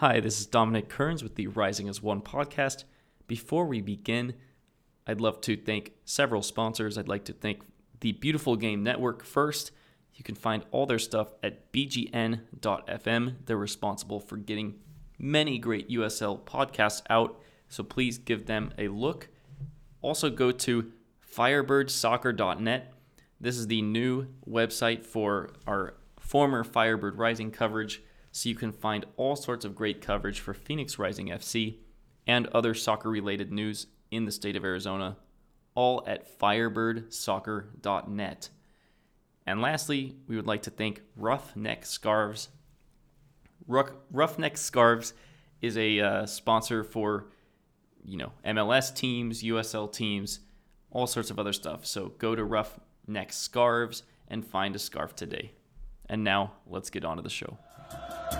Hi, this is Dominic Kearns with the Rising as One podcast. Before we begin, I'd love to thank several sponsors. I'd like to thank the Beautiful Game Network first. You can find all their stuff at bgn.fm. They're responsible for getting many great USL podcasts out, so please give them a look. Also, go to firebirdsoccer.net. This is the new website for our former Firebird Rising coverage, so you can find all sorts of great coverage for Phoenix Rising FC and other soccer related news in the state of Arizona, all at firebirdsoccer.net. And lastly, we would like to thank Roughneck Scarves. Roughneck Scarves is a uh, sponsor for, you know, MLS teams, USL teams, all sorts of other stuff. So go to Roughneck Scarves and find a scarf today. And now let's get on to the show. Oh,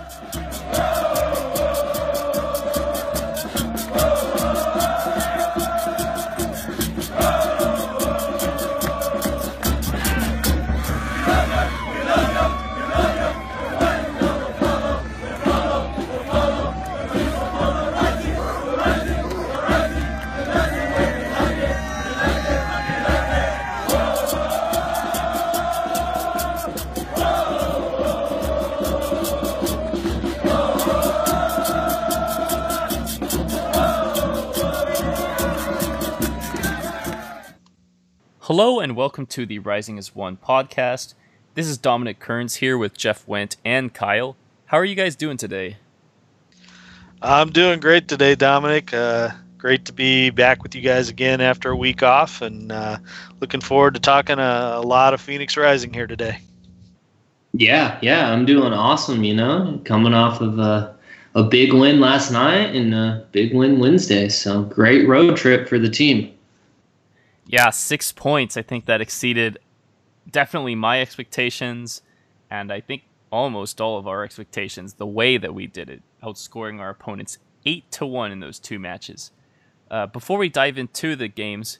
oh, oh. Hello and welcome to the Rising as One podcast. This is Dominic Kearns here with Jeff Went and Kyle. How are you guys doing today? I'm doing great today, Dominic. Uh, great to be back with you guys again after a week off, and uh, looking forward to talking a, a, lot of Phoenix Rising here today. Yeah, yeah, I'm doing awesome. You know, coming off of a, a big win last night and a big win Wednesday, so great road trip for the team. Yeah, six points. I think that exceeded definitely my expectations, and I think almost all of our expectations. The way that we did it, outscoring our opponents eight to one in those two matches. Uh, before we dive into the games,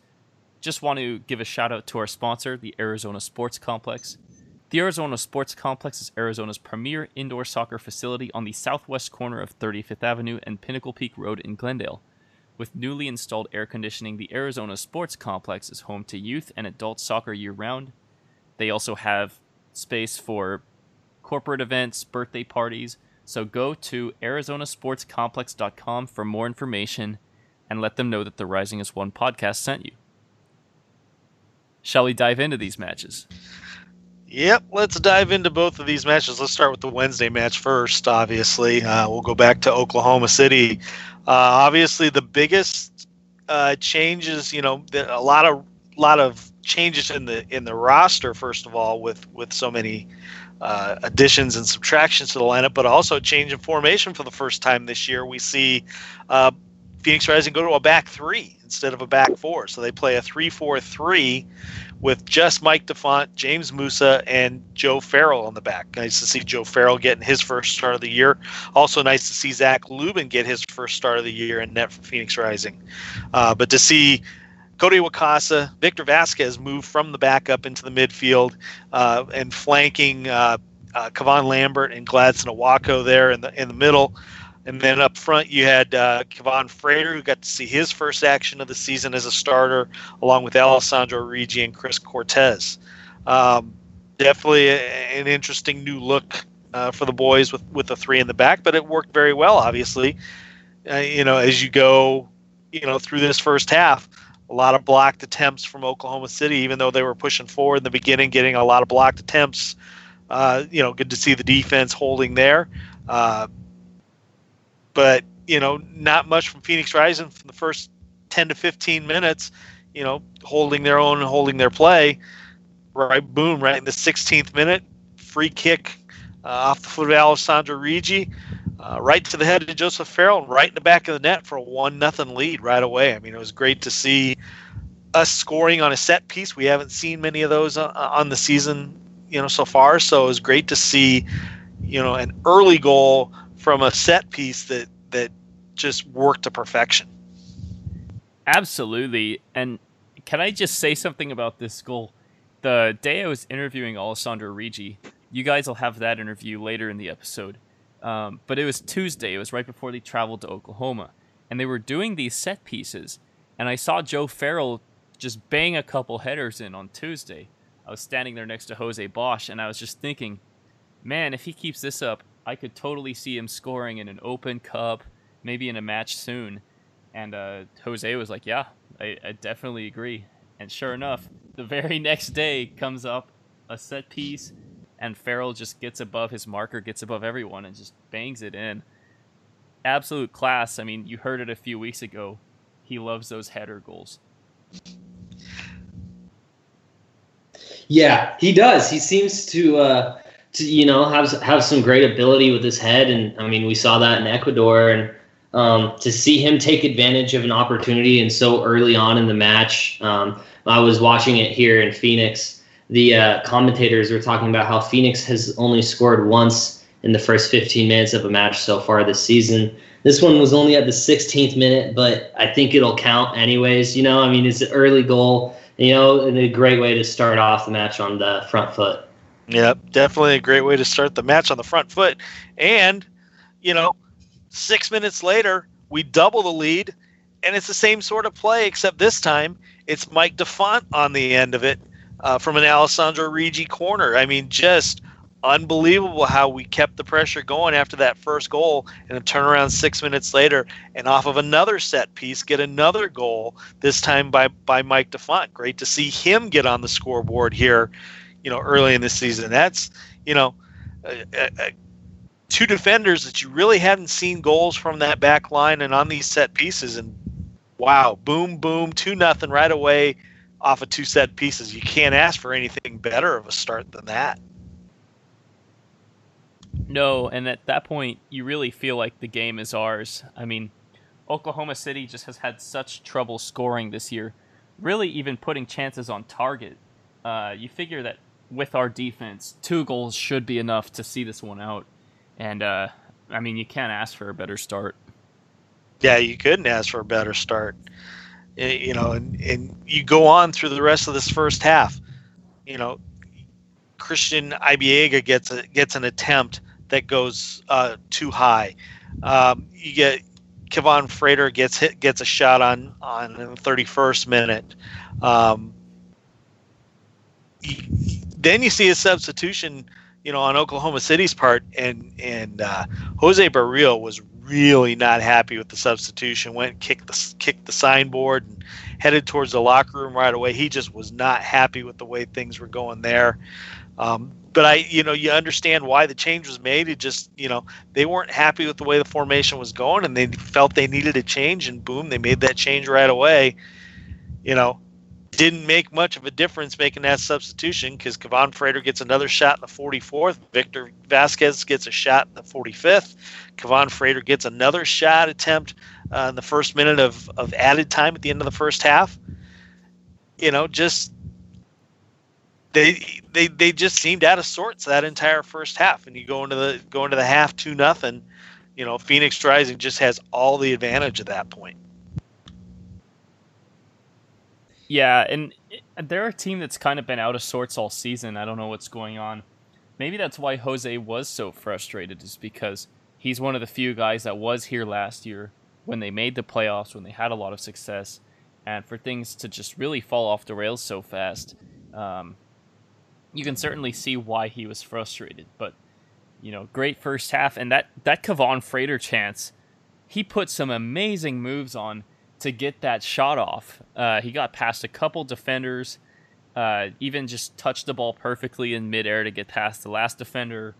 just want to give a shout out to our sponsor, the Arizona Sports Complex. The Arizona Sports Complex is Arizona's premier indoor soccer facility on the southwest corner of 35th Avenue and Pinnacle Peak Road in Glendale. With newly installed air conditioning, the Arizona Sports Complex is home to youth and adult soccer year round. They also have space for corporate events, birthday parties. So go to arizonasportscomplex.com for more information and let them know that the Rising as One podcast sent you. Shall we dive into these matches? Yep, let's dive into both of these matches. Let's start with the Wednesday match first, obviously. Uh, we'll go back to Oklahoma City. Uh, obviously, the biggest uh, changes, you know, a lot of lot of changes in the in the roster. First of all, with with so many uh, additions and subtractions to the lineup, but also change in formation for the first time this year. We see uh, Phoenix Rising go to a back three instead of a back four. So they play a 3 4 3 with just Mike DeFont, James Musa, and Joe Farrell on the back. Nice to see Joe Farrell getting his first start of the year. Also nice to see Zach Lubin get his first start of the year in net for Phoenix Rising. Uh, but to see Cody Wakasa, Victor Vasquez move from the back up into the midfield uh, and flanking uh, uh, Kevon Lambert and Gladson Awako there in the in the middle. And then up front, you had uh, Kevon Frater, who got to see his first action of the season as a starter, along with Alessandro Riggi and Chris Cortez. Um, definitely a, an interesting new look uh, for the boys with, with the three in the back, but it worked very well, obviously. Uh, you know, as you go, you know, through this first half, a lot of blocked attempts from Oklahoma City, even though they were pushing forward in the beginning, getting a lot of blocked attempts. Uh, you know, good to see the defense holding there. Uh, but you know, not much from Phoenix Rising from the first 10 to 15 minutes. You know, holding their own, holding their play. Right, boom, right in the 16th minute, free kick uh, off the foot of Alessandro Riggi, uh, right to the head of Joseph Farrell, right in the back of the net for a one nothing lead right away. I mean, it was great to see us scoring on a set piece. We haven't seen many of those uh, on the season, you know, so far. So it was great to see, you know, an early goal from a set piece that that just worked to perfection. Absolutely. And can I just say something about this goal? The day I was interviewing Alessandro Riggi, you guys will have that interview later in the episode. Um, but it was Tuesday. It was right before they traveled to Oklahoma, and they were doing these set pieces. And I saw Joe Farrell just bang a couple headers in on Tuesday. I was standing there next to Jose Bosch, and I was just thinking, man, if he keeps this up, I could totally see him scoring in an Open Cup, maybe in a match soon. And uh, Jose was like, yeah, I, I definitely agree. And sure enough, the very next day comes up a set piece, and Farrell just gets above his marker, gets above everyone, and just bangs it in. Absolute class. I mean, you heard it a few weeks ago. He loves those header goals. Yeah, he does. He seems to, uh, to you know, have have some great ability with his head, and I mean, we saw that in Ecuador, and um, to see him take advantage of an opportunity and so early on in the match. Um, I was watching it here in Phoenix. The uh, commentators were talking about how Phoenix has only scored once in the first 15 minutes of a match so far this season. This one was only at the 16th minute, but I think it'll count anyways. You know, I mean, it's an early goal, you know, and a great way to start off the match on the front foot. Yep, definitely a great way to start the match on the front foot. And, you know, six minutes later, we double the lead, and it's the same sort of play, except this time it's Mike DeFont on the end of it uh, from an Alessandro Riggi corner. I mean, just unbelievable how we kept the pressure going after that first goal and then turn around six minutes later and off of another set piece get another goal this time by by mike DeFont great to see him get on the scoreboard here you know early in the season that's you know two defenders that you really hadn't seen goals from that back line and on these set pieces and wow boom boom two nothing right away off of two set pieces you can't ask for anything better of a start than that no, and at that point, you really feel like the game is ours. I mean, Oklahoma City just has had such trouble scoring this year, really even putting chances on target. Uh, you figure that with our defense, two goals should be enough to see this one out. And, uh, I mean, you can't ask for a better start. Yeah, you couldn't ask for a better start. You know, and, and you go on through the rest of this first half. You know, Christian Ibeagha gets a gets an attempt that goes uh, too high. Um, you get Kevon Frater gets hit gets a shot on on the 31st minute. Um, then you see a substitution, you know, on Oklahoma City's part, and and uh, Jose Barril was really not happy with the substitution. Went kicked the kicked the signboard and headed towards the locker room right away. He just was not happy with the way things were going there. Um, but I, you know, you understand why the change was made. It just, you know, they weren't happy with the way the formation was going, and they felt they needed a change, and boom, they made that change right away. You know, didn't make much of a difference making that substitution because Kevon Frater gets another shot in the 44th. Victor Vasquez gets a shot in the 45th. Kevon Frater gets another shot attempt uh, in the first minute of, of added time at the end of the first half. You know, just they they they just seemed out of sorts that entire first half. And you go into the go into the half two nothing, you know, Phoenix Rising just has all the advantage at that point. Yeah, and they're a team that's kind of been out of sorts all season. I don't know what's going on. Maybe that's why Jose was so frustrated, is because he's one of the few guys that was here last year when they made the playoffs, when they had a lot of success, and for things to just really fall off the rails so fast. Um, you can certainly see why he was frustrated. But you know, great first half, and that that Kevon Frater chance, he put some amazing moves on to get that shot off. Uh, he got past a couple defenders, uh, even just touched the ball perfectly in midair to get past the last defender.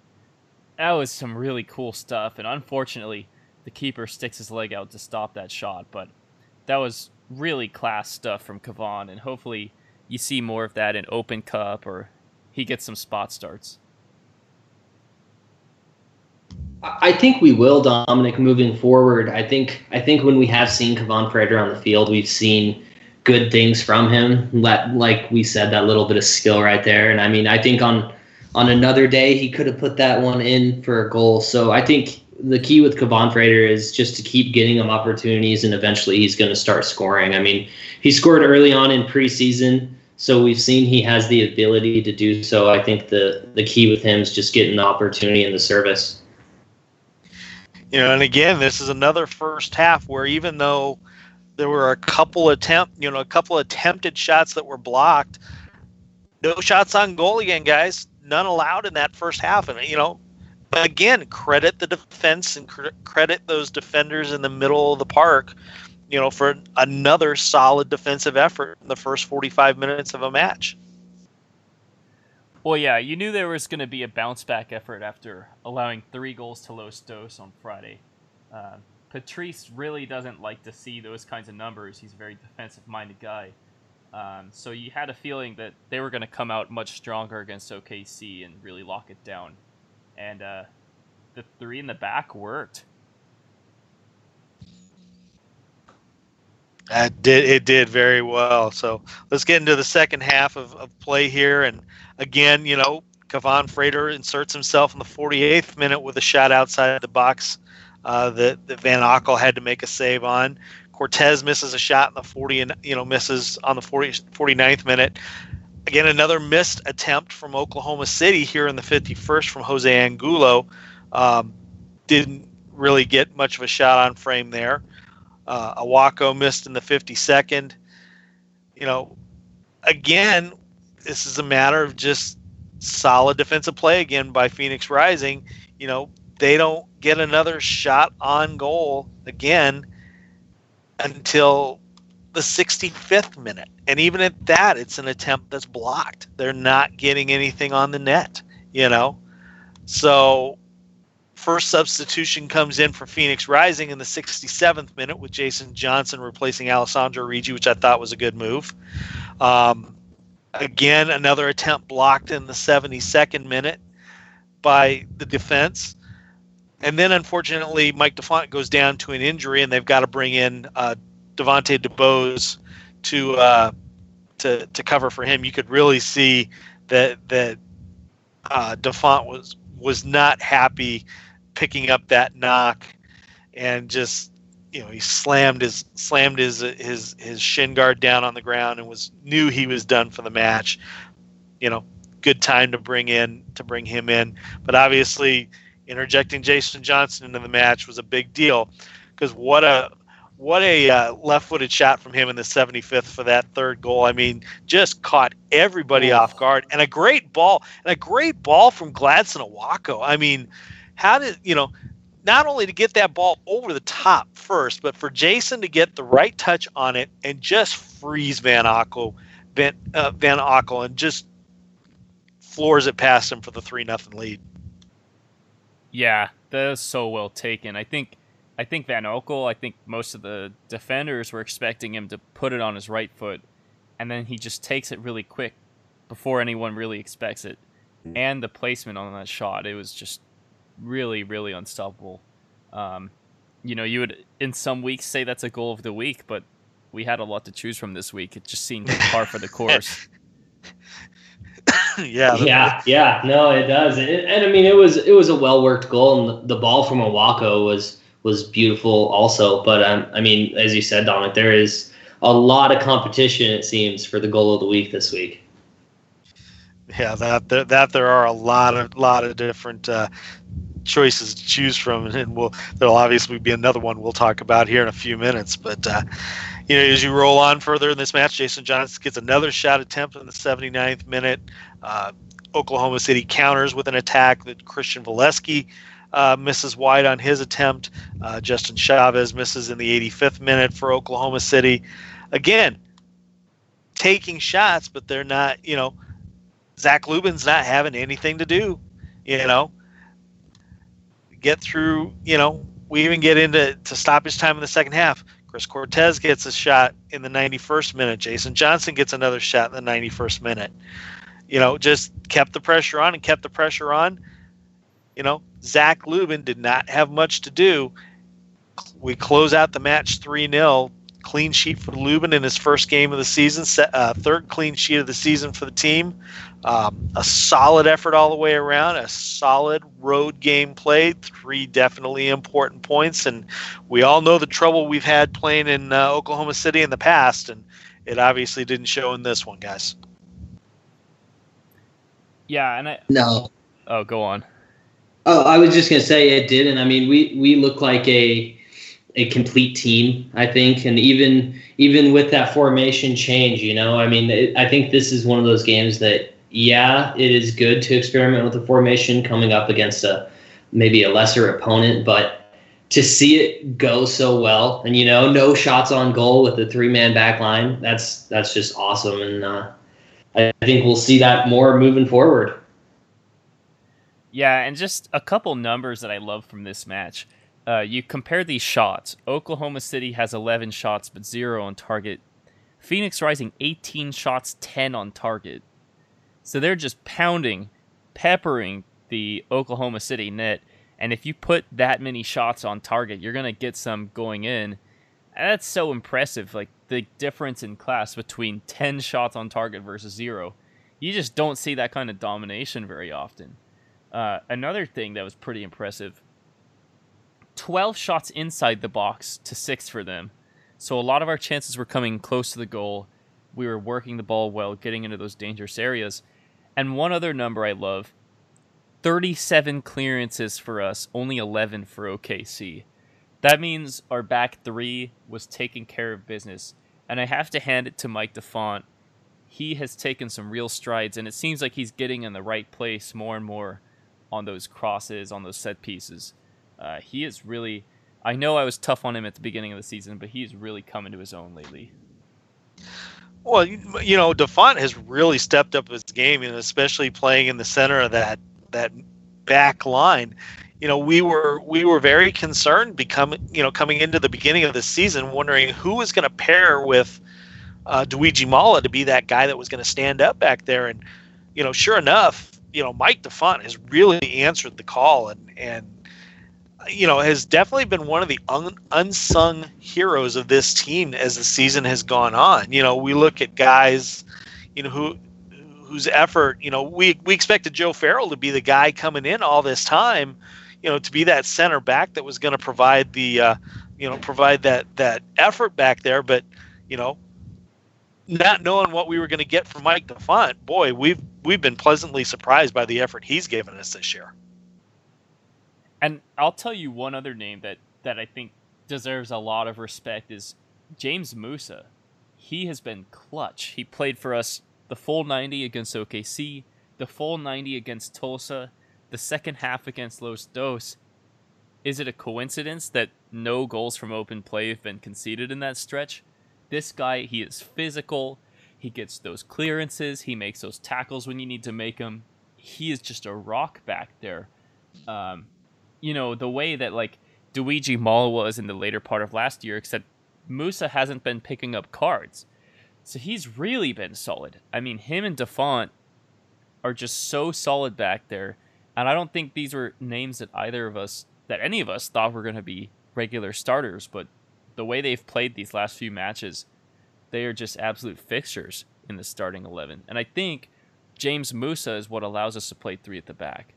That was some really cool stuff, and unfortunately, the keeper sticks his leg out to stop that shot. But that was really class stuff from Kevon, and hopefully you see more of that in Open Cup or he gets some spot starts. I think we will, Dominic, moving forward. I think I think when we have seen Kevon Frater on the field, we've seen good things from him. Let, like we said, that little bit of skill right there. And I mean, I think on on another day he could have put that one in for a goal. So I think the key with Kevon Frater is just to keep getting him opportunities, and eventually he's going to start scoring. I mean, he scored early on in preseason. So we've seen he has the ability to do so. I think the the key with him is just getting the opportunity and the service. You know, and again, this is another first half where even though there were a couple attempt, you know, a couple attempted shots that were blocked, no shots on goal again, guys. None allowed in that first half, and you know, again, credit the defense and cr- credit those defenders in the middle of the park, you know, for another solid defensive effort in the first 45 minutes of a match. Well, yeah, you knew there was going to be a bounce back effort after allowing three goals to Los Dos on Friday. Uh, Patrice really doesn't like to see those kinds of numbers. He's a very defensive minded guy. Um, so you had a feeling that they were going to come out much stronger against OKC and really lock it down. And uh, the three in the back worked. That did it did very well. So let's get into the second half of, of play here. And again, you know, Kevon Frater inserts himself in the 48th minute with a shot outside the box uh, that, that Van Ockel had to make a save on. Cortez misses a shot in the 40 and you know misses on the 40, 49th minute. Again, another missed attempt from Oklahoma City here in the 51st from Jose Angulo. Um, didn't really get much of a shot on frame there. Uh, Awako missed in the 52nd. You know, again, this is a matter of just solid defensive play again by Phoenix Rising. You know, they don't get another shot on goal again until the 65th minute. And even at that, it's an attempt that's blocked. They're not getting anything on the net, you know? So, first substitution comes in for Phoenix Rising in the 67th minute with Jason Johnson replacing Alessandro Riggi, which I thought was a good move. Um, again, another attempt blocked in the 72nd minute by the defense. And then, unfortunately, Mike DeFont goes down to an injury, and they've got to bring in uh, Devontae DeBose to uh, to to cover for him. You could really see that that uh, DeFont was was not happy picking up that knock, and just you know he slammed his slammed his his his shin guard down on the ground and was knew he was done for the match. You know, good time to bring in to bring him in, but obviously interjecting Jason Johnson into the match was a big deal because what a what a uh, left-footed shot from him in the 75th for that third goal. I mean, just caught everybody oh. off guard, and a great ball, and a great ball from Gladson Awako. I mean, how did you know? Not only to get that ball over the top first, but for Jason to get the right touch on it and just freeze Van Ockel, Van, uh, Van Ockel, and just floors it past him for the three nothing lead. Yeah, that is so well taken. I think I think Van Ockel, I think most of the defenders were expecting him to put it on his right foot, and then he just takes it really quick before anyone really expects it. Mm. And the placement on that shot, it was just really, really unstoppable. Um, you know, you would in some weeks say that's a goal of the week, but we had a lot to choose from this week. It just seemed par for the course. yeah, yeah, yeah. No, it does, and, and, I mean, it was it was a well worked goal, and the, the ball from Awako was was beautiful also. But um, I mean, as you said, Dominic, there is a lot of competition. It seems for the goal of the week this week. Yeah, that that, that there are a lot of lot of different uh, choices to choose from, and we'll there'll obviously be another one we'll talk about here in a few minutes. But uh, you know, as you roll on further in this match, Jason Johnson gets another shot attempt in the 79th minute. Uh, Oklahoma City counters with an attack that Christian Valesky uh, misses wide on his attempt. Uh, Justin Chavez misses in the 85th minute for Oklahoma City. Again, taking shots, but they're not, you know, Zach Lubin's not having anything to do, you know. Get through, you know, we even get into to stoppage time in the second half. Chris Cortez gets a shot in the 91st minute. Jason Johnson gets another shot in the 91st minute. You know, just kept the pressure on and kept the pressure on. You know, Zach Lubin did not have much to do. We close out the match 3 0 clean sheet for Lubin in his first game of the season, uh, third clean sheet of the season for the team. Um, a solid effort all the way around, a solid road game played, three definitely important points. And we all know the trouble we've had playing in uh, Oklahoma City in the past, and it obviously didn't show in this one, guys. Yeah, and I. No. Oh, go on. Oh, I was just gonna say it didn't. I mean, we we look like a a complete team, I think, and even even with that formation change, you know, I mean, it, I think this is one of those games that yeah, it is good to experiment with the formation coming up against a maybe a lesser opponent, but to see it go so well and you know no shots on goal with the three man back line that's that's just awesome. And uh, i think we'll see that more moving forward. Yeah and just a couple numbers that i love from this match uh, you compare these shots oklahoma city has 11 shots but zero on target phoenix rising 18 shots 10 on target so they're just pounding peppering the oklahoma city net and if you put that many shots on target, you're going to get some going in. And that's so impressive. Like the difference in class between 10 shots on target versus zero. You just don't see that kind of domination very often. Uh, another thing that was pretty impressive 12 shots inside the box to six for them. So a lot of our chances were coming close to the goal. We were working the ball well, getting into those dangerous areas. And one other number I love 37 clearances for us, only 11 for OKC. That means our back three was taking care of business. And I have to hand it to Mike DeFont. He has taken some real strides, and it seems like he's getting in the right place more and more on those crosses, on those set pieces. Uh, he is really. I know I was tough on him at the beginning of the season, but he's really coming to his own lately. Well, you know, DeFont has really stepped up his game, and especially playing in the center of that that back line you know we were we were very concerned becoming you know coming into the beginning of the season wondering who was going to pair with uh, Dweiji Mala to be that guy that was going to stand up back there and you know sure enough you know Mike DeFont has really answered the call and and you know has definitely been one of the un, unsung heroes of this team as the season has gone on you know we look at guys you know who whose effort, you know, we we expected Joe Farrell to be the guy coming in all this time, you know, to be that center back that was going to provide the, uh, you know, provide that that effort back there. But you know, not knowing what we were going to get from Mike DeFont, boy, we've we've been pleasantly surprised by the effort he's given us this year. And I'll tell you one other name that that I think deserves a lot of respect is James Musa. He has been clutch. He played for us the full 90 against OKC, the full 90 against Tulsa, the second half against Los Dos. Is it a coincidence that no goals from open play have been conceded in that stretch? This guy, he is physical. He gets those clearances. He makes those tackles when you need to make them. He is just a rock back there. Um, you know, the way that, like, Dweiji Mala was in the later part of last year, except Musa hasn't been picking up cards. So he's really been solid. I mean, him and DeFont are just so solid back there. And I don't think these were names that either of us, that any of us thought were going to be regular starters. But the way they've played these last few matches, they are just absolute fixtures in the starting 11. And I think James Musa is what allows us to play three at the back.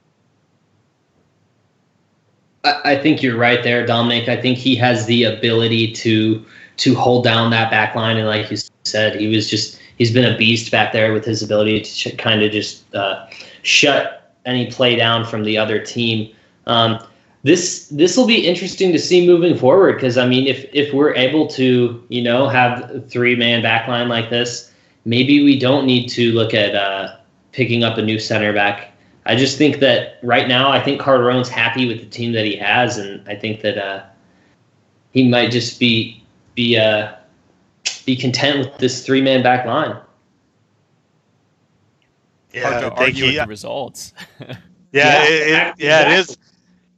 I think you're right there, Dominic. I think he has the ability to to hold down that back line, and like you said, he was just he's been a beast back there with his ability to ch- kind of just uh, shut any play down from the other team. Um, this this will be interesting to see moving forward because I mean, if if we're able to you know have three man back line like this, maybe we don't need to look at uh, picking up a new center back. I just think that right now, I think Carteron's happy with the team that he has, and I think that uh, he might just be be uh, be content with this three man back line. Yeah, hard to argue with the results. yeah, yeah, it, it, yeah, it is.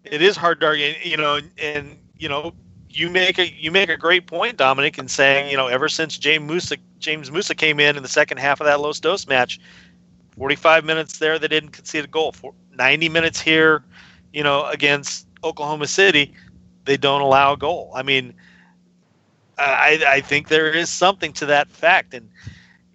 It is hard to argue, you know, and you know, you make a you make a great point, Dominic, in saying you know ever since James Musa James Musa came in in the second half of that Los Dos match, forty five minutes there they didn't concede a goal. For ninety minutes here, you know, against Oklahoma City, they don't allow a goal. I mean, I, I think there is something to that fact. And,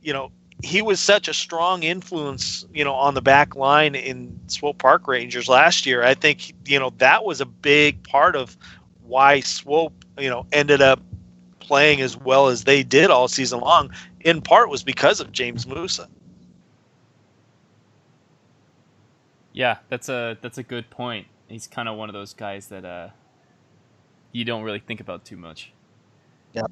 you know, he was such a strong influence, you know, on the back line in Swope Park Rangers last year. I think, you know, that was a big part of why Swope, you know, ended up playing as well as they did all season long. In part was because of James Musa. Yeah, that's a that's a good point. he's kind of one of those guys that uh, you don't really think about too much. Yeah.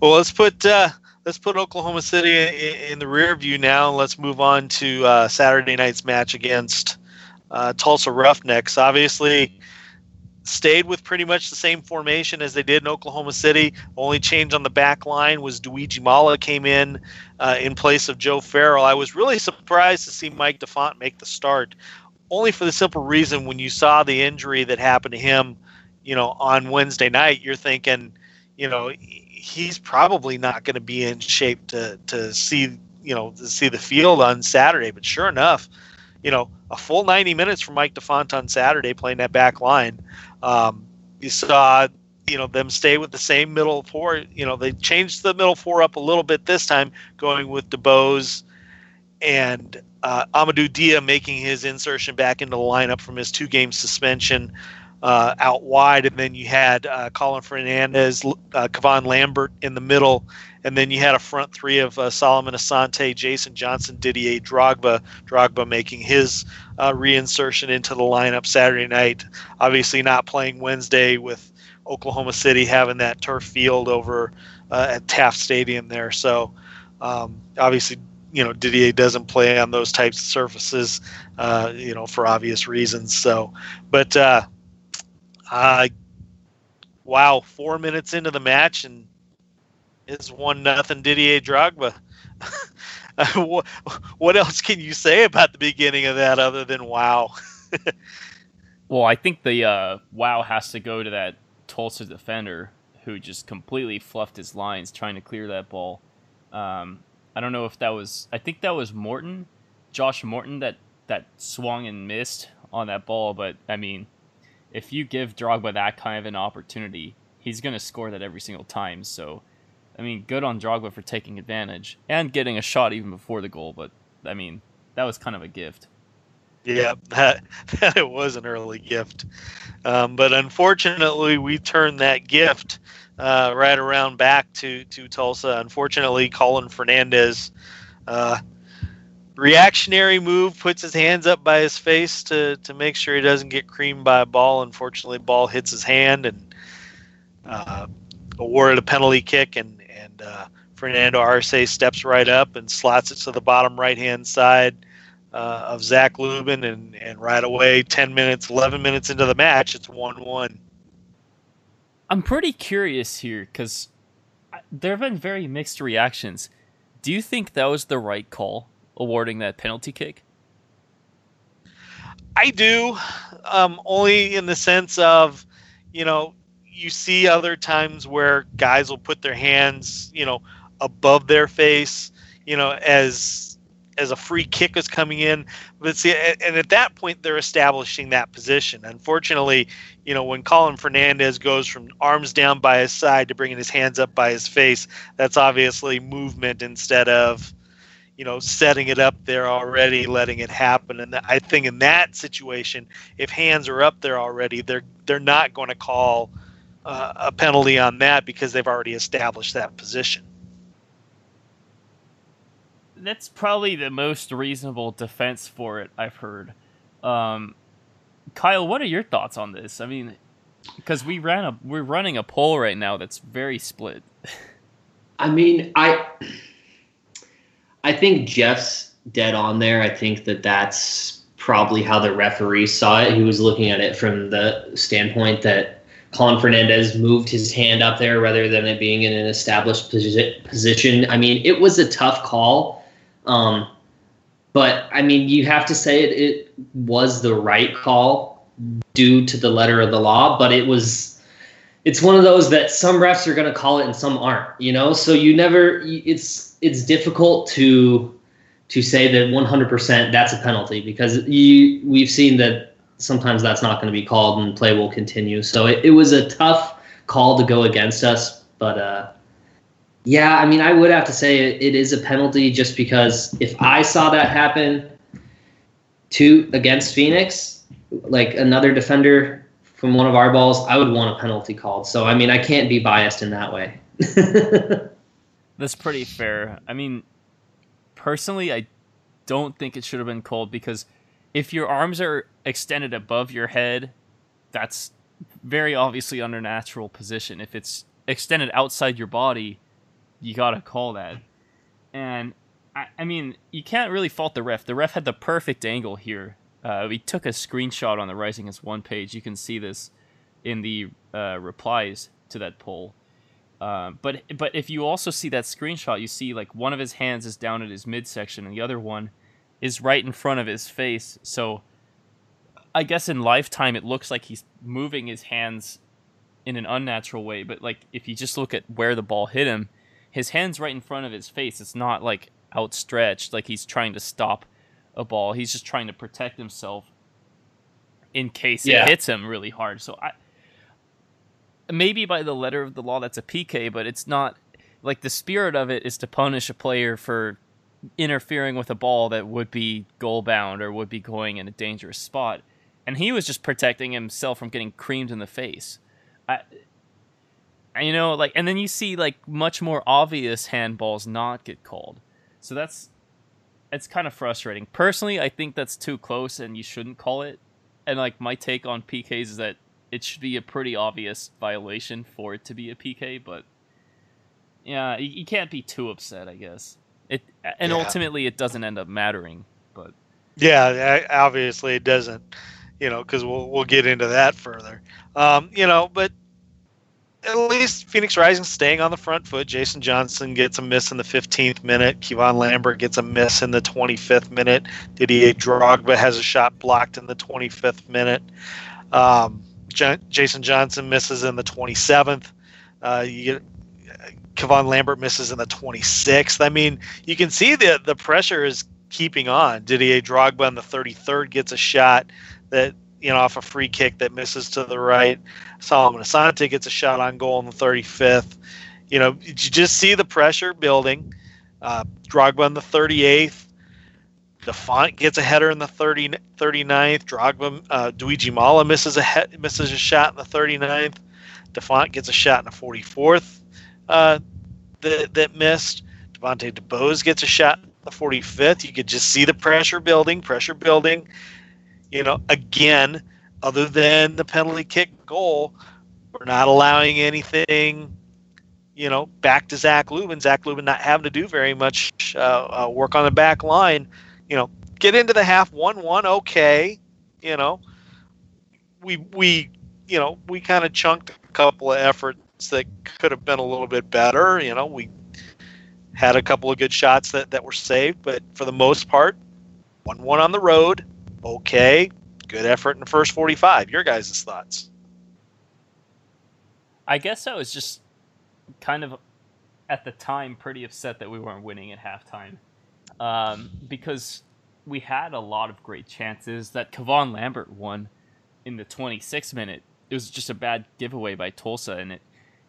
Well, let's put uh, let's put Oklahoma City in, in, the rear view now. Let's move on to uh, Saturday night's match against uh, Tulsa Roughnecks. Obviously, stayed with pretty much the same formation as they did in Oklahoma City. Only change on the back line was Dweji Mala came in uh, in place of Joe Farrell. I was really surprised to see Mike DeFont make the start, only for the simple reason when you saw the injury that happened to him, you know, on Wednesday night, you're thinking, you know, he's probably not going to be in shape to to see, you know, to see the field on Saturday. But sure enough, you know, a full 90 minutes for Mike DeFont on Saturday playing that back line. Um, you saw, you know, them stay with the same middle four. You know, they changed the middle four up a little bit this time, going with DuBose and uh, Amadou Dia making his insertion back into the lineup from his two game suspension uh, out wide. And then you had uh, Colin Fernandez, uh, Kevon Lambert in the middle. And then you had a front three of uh, Solomon Asante, Jason Johnson, Didier Drogba. Drogba making his uh, reinsertion into the lineup Saturday night. Obviously, not playing Wednesday with Oklahoma City having that turf field over uh, at Taft Stadium there. So, um, obviously, you know Didier doesn't play on those types of surfaces, uh, you know, for obvious reasons. So, but uh, wow, four minutes into the match and it's one nothing Didier Drogba. what, else can you say about the beginning of that other than wow? well, I think the uh, wow has to go to that Tulsa defender who just completely fluffed his lines trying to clear that ball. Um, I don't know if that was. I think that was Morton, Josh Morton that that swung and missed on that ball. But I mean, if you give Drogba that kind of an opportunity, he's gonna score that every single time. So, I mean, good on Drogba for taking advantage and getting a shot even before the goal. But I mean, that was kind of a gift. Yeah, that, that it was an early gift, um, but unfortunately, we turned that gift uh, right around back to to Tulsa. Unfortunately, Colin Fernandez, uh, reactionary move, puts his hands up by his face to to make sure he doesn't get creamed by a ball. Unfortunately, ball hits his hand and uh, awarded a penalty kick, and and uh, Fernando Arce steps right up and slots it to the bottom right hand side. Uh, of Zach Lubin, and, and right away, 10 minutes, 11 minutes into the match, it's 1 1. I'm pretty curious here because there have been very mixed reactions. Do you think that was the right call, awarding that penalty kick? I do, um, only in the sense of, you know, you see other times where guys will put their hands, you know, above their face, you know, as as a free kick is coming in. But see, and at that point, they're establishing that position. Unfortunately, you know, when Colin Fernandez goes from arms down by his side to bringing his hands up by his face, that's obviously movement instead of, you know, setting it up there already, letting it happen. And I think in that situation, if hands are up there already, they're they're not going to call uh, a penalty on that because they've already established that position that's probably the most reasonable defense for it I've heard. Um, Kyle, what are your thoughts on this? I mean, because we ran a we're running a poll right now that's very split. I mean, I I think Jeff's dead on there. I think that that's probably how the referee saw it. He was looking at it from the standpoint that Colin Fernandez moved his hand up there rather than it being in an established position. I mean, it was a tough call um, but I mean, you have to say it, it was the right call due to the letter of the law, but it was it's one of those that some refs are going to call it and some aren't you know so you never it's it's difficult to to say that 100% that's a penalty because you we've seen that sometimes that's not going to be called and play will continue so it, it was a tough call to go against us but uh yeah, I mean, I would have to say it, it is a penalty just because if I saw that happen to against Phoenix, like another defender from one of our balls, I would want a penalty called. So I mean, I can't be biased in that way. That's pretty fair. I mean, personally, I don't think it should have been called because if your arms are extended above your head, that's very obviously under natural position. If it's extended outside your body, you gotta call that. And I, I mean, you can't really fault the ref. The ref had the perfect angle here. Uh, we took a screenshot on the Rising as one page. You can see this in the uh, replies to that poll. Uh, but but if you also see that screenshot, you see like one of his hands is down at his midsection, and the other one is right in front of his face. So I guess in lifetime it looks like he's moving his hands in an unnatural way. But like if you just look at where the ball hit him, his hands right in front of his face. It's not like outstretched, like he's trying to stop a ball. He's just trying to protect himself in case yeah. it hits him really hard. So I maybe by the letter of the law that's a PK, but it's not like the spirit of it is to punish a player for interfering with a ball that would be goal bound or would be going in a dangerous spot. And he was just protecting himself from getting creamed in the face. I, you know, like, and then you see like much more obvious handballs not get called. So that's it's kind of frustrating. Personally, I think that's too close and you shouldn't call it. And like my take on PKs is that it should be a pretty obvious violation for it to be a PK, but yeah, you, you can't be too upset, I guess. It and yeah. ultimately it doesn't end up mattering, but yeah, obviously it doesn't, you know, because we'll we'll get into that further. Um, you know, but at least Phoenix Rising staying on the front foot. Jason Johnson gets a miss in the 15th minute. Kevon Lambert gets a miss in the 25th minute. Didier Drogba has a shot blocked in the 25th minute. Um, J- Jason Johnson misses in the 27th. Uh, you get Kevon Lambert misses in the 26th. I mean, you can see the the pressure is keeping on. Didier Drogba in the 33rd gets a shot that you know off a free kick that misses to the right. Solomon Asante gets a shot on goal in the 35th. You know, you just see the pressure building. Uh, Drogba in the 38th. DeFont gets a header in the 30, 39th. Drogba, uh, Luigi Mala misses a he- misses a shot in the 39th. DeFont gets a shot in the 44th uh, that, that missed. Devontae DeBose gets a shot in the 45th. You could just see the pressure building, pressure building. You know, again, other than the penalty kick goal, we're not allowing anything, you know, back to Zach Lubin. Zach Lubin not having to do very much uh, uh, work on the back line. You know, get into the half one one, okay. You know, we we you know we kind of chunked a couple of that could have been a little bit better. You know, we had a couple of good shots that that were saved, but for the most part, one one on the road, okay good effort in the first 45. Your guys' thoughts? I guess I was just kind of at the time pretty upset that we weren't winning at halftime um, because we had a lot of great chances. That Kevon Lambert won in the 26th minute. It was just a bad giveaway by Tulsa, and it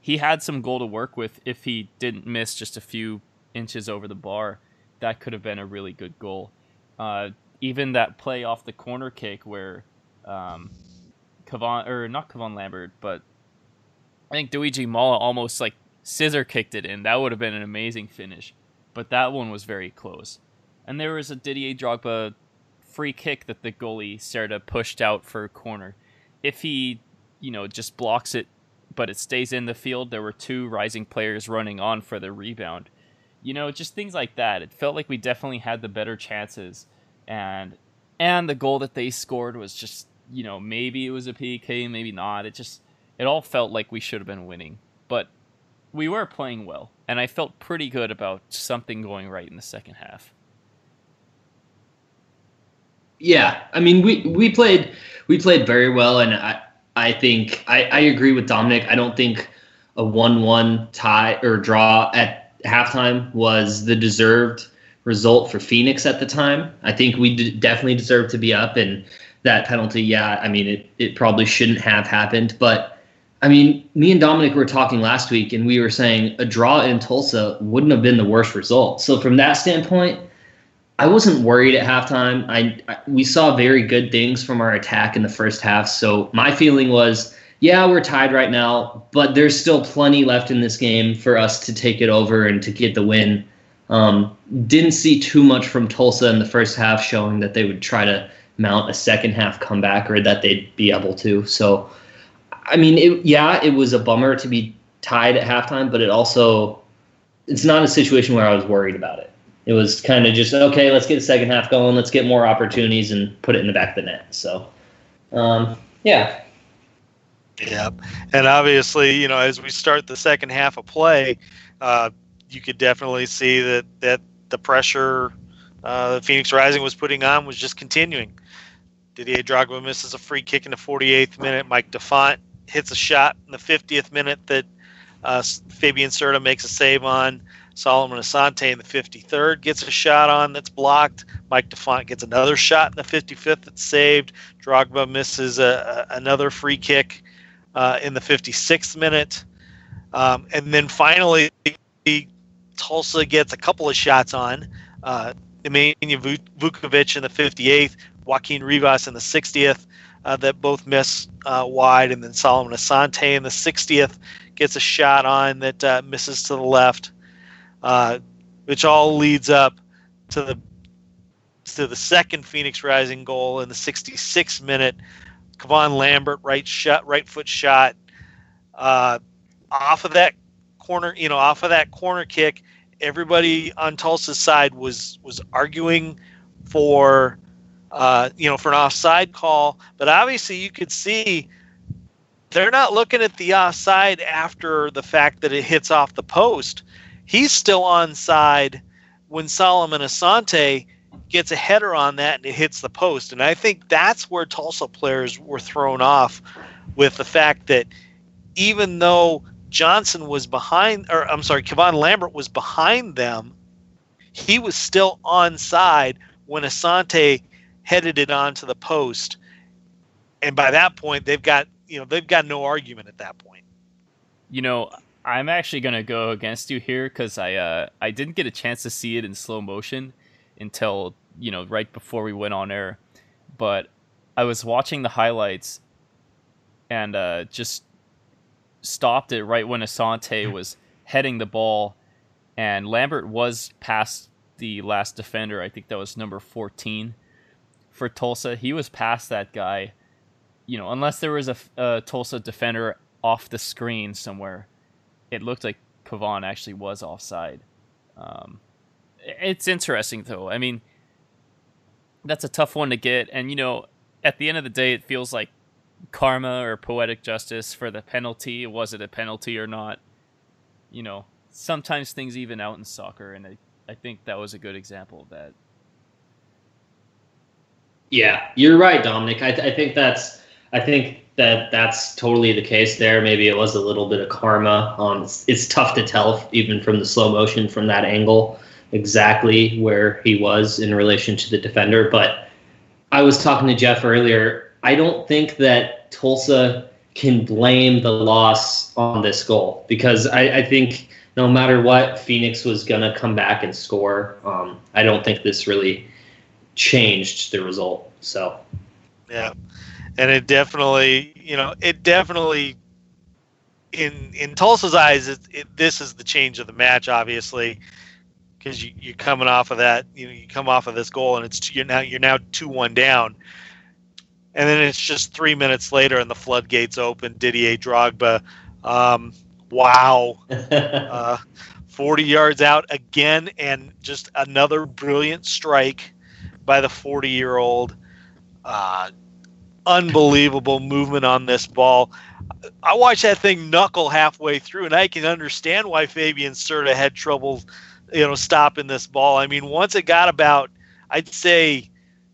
he had some goal to work with if he didn't miss just a few inches over the bar. That could have been a really good goal. Uh, even that play off the corner kick where um, Kevon or not Kevon Lambert, but I think Luigi Mala almost like scissor kicked it in. That would have been an amazing finish, but that one was very close. And there was a Didier Drogba free kick that the goalie Cerda pushed out for a corner. If he, you know, just blocks it, but it stays in the field, there were two rising players running on for the rebound. You know, just things like that. It felt like we definitely had the better chances and and the goal that they scored was just you know maybe it was a PK, maybe not. It just it all felt like we should have been winning, but we were playing well, and I felt pretty good about something going right in the second half. Yeah, I mean we we played we played very well, and I I think I, I agree with Dominic. I don't think a one-one tie or draw at halftime was the deserved result for Phoenix at the time. I think we d- definitely deserve to be up, and that penalty, yeah, I mean, it, it probably shouldn't have happened. But I mean, me and Dominic were talking last week, and we were saying a draw in Tulsa wouldn't have been the worst result. So from that standpoint, I wasn't worried at halftime. I, I we saw very good things from our attack in the first half. So my feeling was, yeah, we're tied right now, but there's still plenty left in this game for us to take it over and to get the win. Um, didn't see too much from Tulsa in the first half, showing that they would try to mount a second half comeback or that they'd be able to. So, I mean, it, yeah, it was a bummer to be tied at halftime, but it also it's not a situation where I was worried about it. It was kind of just okay. Let's get the second half going. Let's get more opportunities and put it in the back of the net. So, um, yeah. Yeah, and obviously, you know, as we start the second half of play, uh, you could definitely see that that the pressure uh, Phoenix Rising was putting on was just continuing. Didier Drogba misses a free kick in the 48th minute. Mike DeFont hits a shot in the 50th minute that uh, Fabian Cerda makes a save on. Solomon Asante in the 53rd gets a shot on that's blocked. Mike DeFont gets another shot in the 55th that's saved. Drogba misses a, a, another free kick uh, in the 56th minute. Um, and then finally, Tulsa gets a couple of shots on. Uh, Vukovic in the 58th, Joaquin Rivas in the 60th, uh, that both miss uh, wide, and then Solomon Asante in the 60th gets a shot on that uh, misses to the left, uh, which all leads up to the to the second Phoenix Rising goal in the 66th minute. Kevon Lambert right shot, right foot shot, uh, off of that corner, you know, off of that corner kick. Everybody on Tulsa's side was was arguing for, uh, you know, for an offside call, but obviously you could see they're not looking at the offside after the fact that it hits off the post. He's still onside when Solomon Asante gets a header on that and it hits the post. And I think that's where Tulsa players were thrown off with the fact that even though Johnson was behind, or I'm sorry, Kevon Lambert was behind them, he was still onside when Asante headed it onto the post. And by that point, they've got you know they've got no argument at that point. You know, I'm actually gonna go against you here because I uh, I didn't get a chance to see it in slow motion until you know right before we went on air, but I was watching the highlights and uh, just stopped it right when Asante was heading the ball, and Lambert was past the last defender. I think that was number 14 for Tulsa. He was past that guy you know, unless there was a, a Tulsa defender off the screen somewhere, it looked like Kevon actually was offside. Um, it's interesting though. I mean, that's a tough one to get, and you know, at the end of the day, it feels like karma or poetic justice for the penalty. Was it a penalty or not? You know, sometimes things even out in soccer, and I, I think that was a good example of that. Yeah, you're right, Dominic. I, th- I think that's I think that that's totally the case there. Maybe it was a little bit of karma. Um, it's, it's tough to tell even from the slow motion from that angle exactly where he was in relation to the defender. But I was talking to Jeff earlier. I don't think that Tulsa can blame the loss on this goal because I, I think no matter what, Phoenix was going to come back and score. Um, I don't think this really changed the result. So, yeah and it definitely, you know, it definitely in in Tulsa's eyes, it, it, this is the change of the match, obviously, because you, you're coming off of that, you know, you come off of this goal, and it's you're now you're now two one down, and then it's just three minutes later, and the floodgates open. Didier Drogba, um, wow, uh, forty yards out again, and just another brilliant strike by the forty year old. Uh, unbelievable movement on this ball. I watched that thing knuckle halfway through, and I can understand why Fabian Cerda had trouble, you know, stopping this ball. I mean, once it got about, I'd say,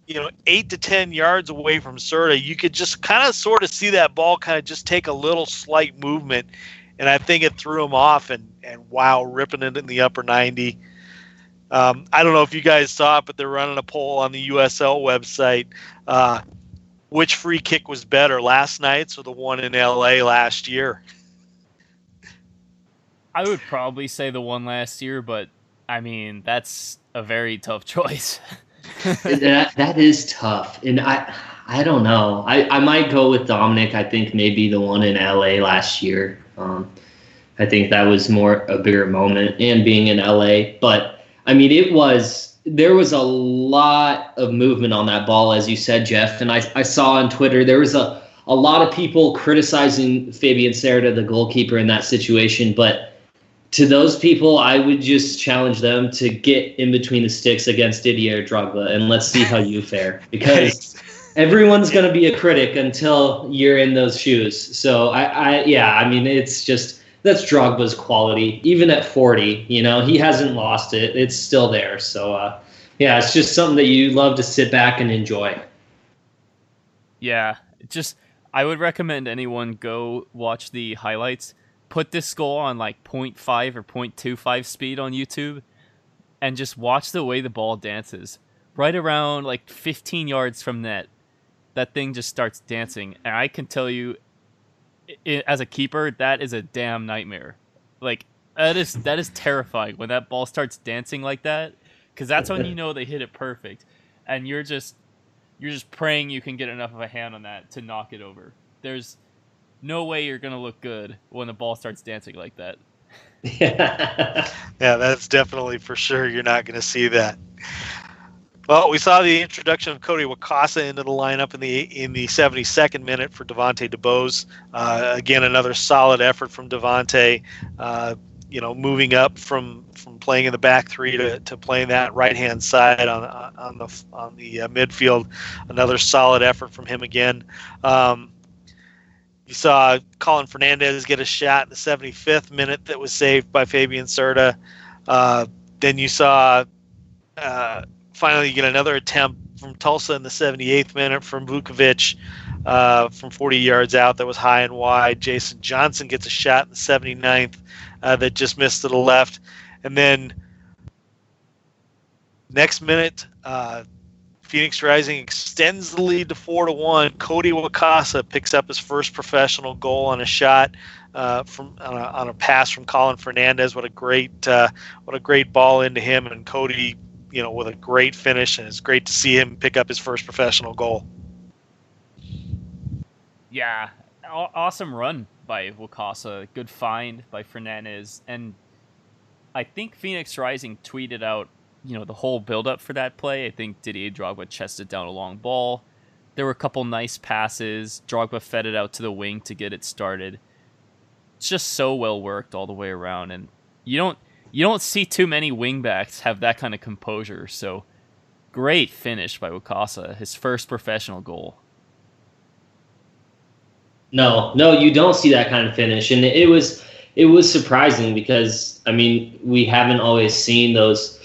you know, eight to ten yards away from Cerda, you could just kind of sort of see that ball kind of just take a little slight movement, and I think it threw him off. And and wow, ripping it in the upper ninety. Um, I don't know if you guys saw it, but they're running a poll on the USL website. Uh, which free kick was better, last night's or the one in LA last year? I would probably say the one last year, but I mean that's a very tough choice. that that is tough, and I I don't know. I I might go with Dominic. I think maybe the one in LA last year. Um, I think that was more a bigger moment, and being in LA. But I mean, it was there was a lot of movement on that ball, as you said, Jeff. And I, I saw on Twitter there was a, a lot of people criticizing Fabian Cerda, the goalkeeper, in that situation. But to those people, I would just challenge them to get in between the sticks against Didier Drogba and let's see how you fare. Because everyone's going to be a critic until you're in those shoes. So I, I, yeah, I mean, it's just that's Drogba's quality. Even at 40, you know, he hasn't lost it. It's still there. So uh, yeah, it's just something that you love to sit back and enjoy. Yeah, just I would recommend anyone go watch the highlights. Put this goal on like 0.5 or 0.25 speed on YouTube and just watch the way the ball dances. Right around like 15 yards from net, that thing just starts dancing, and I can tell you, it, as a keeper, that is a damn nightmare. Like that is that is terrifying when that ball starts dancing like that, because that's when you know they hit it perfect, and you're just you're just praying you can get enough of a hand on that to knock it over. There's no way you're gonna look good when the ball starts dancing like that. yeah, that's definitely for sure. You're not going to see that. Well, we saw the introduction of Cody Wakasa into the lineup in the in the 72nd minute for Devonte DeBose. Uh, again, another solid effort from Devonte. Uh, you know, moving up from from playing in the back three to, to playing that right hand side on on the on the uh, midfield. Another solid effort from him again. Um, you saw Colin Fernandez get a shot in the 75th minute that was saved by Fabian Cerda. Uh, then you saw uh, finally you get another attempt from Tulsa in the 78th minute from Vukovic uh, from 40 yards out that was high and wide. Jason Johnson gets a shot in the 79th uh, that just missed to the left. And then next minute, uh, Phoenix Rising extends the lead to four to one. Cody Wakasa picks up his first professional goal on a shot uh, from on a, on a, pass from Colin Fernandez. What a great uh, what a great ball into him, and Cody you know, with a great finish, and it's great to see him pick up his first professional goal. Yeah, awesome run by Wakasa. Good find by Fernandez, and I think Phoenix Rising tweeted out, you know, the whole build-up for that play. I think Didier Drogba chested down a long ball. There were a couple nice passes. Drogba fed it out to the wing to get it started. It's just so well worked all the way around, and you don't you don't see too many wingbacks have that kind of composure. So great finish by Wakasa, his first professional goal. No, no, you don't see that kind of finish, and it was it was surprising because I mean we haven't always seen those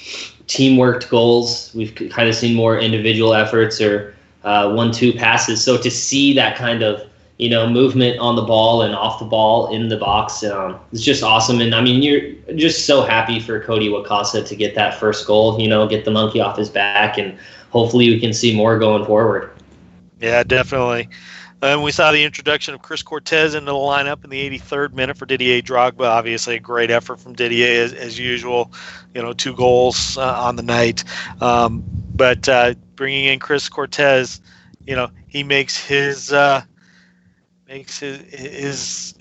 teamwork goals. We've kind of seen more individual efforts or uh, one-two passes. So to see that kind of you know, movement on the ball and off the ball in the box. Um, it's just awesome. And I mean, you're just so happy for Cody Wakasa to get that first goal, you know, get the monkey off his back. And hopefully we can see more going forward. Yeah, definitely. And we saw the introduction of Chris Cortez into the lineup in the 83rd minute for Didier Drogba. Obviously, a great effort from Didier as, as usual. You know, two goals uh, on the night. Um, but uh, bringing in Chris Cortez, you know, he makes his uh, makes his his,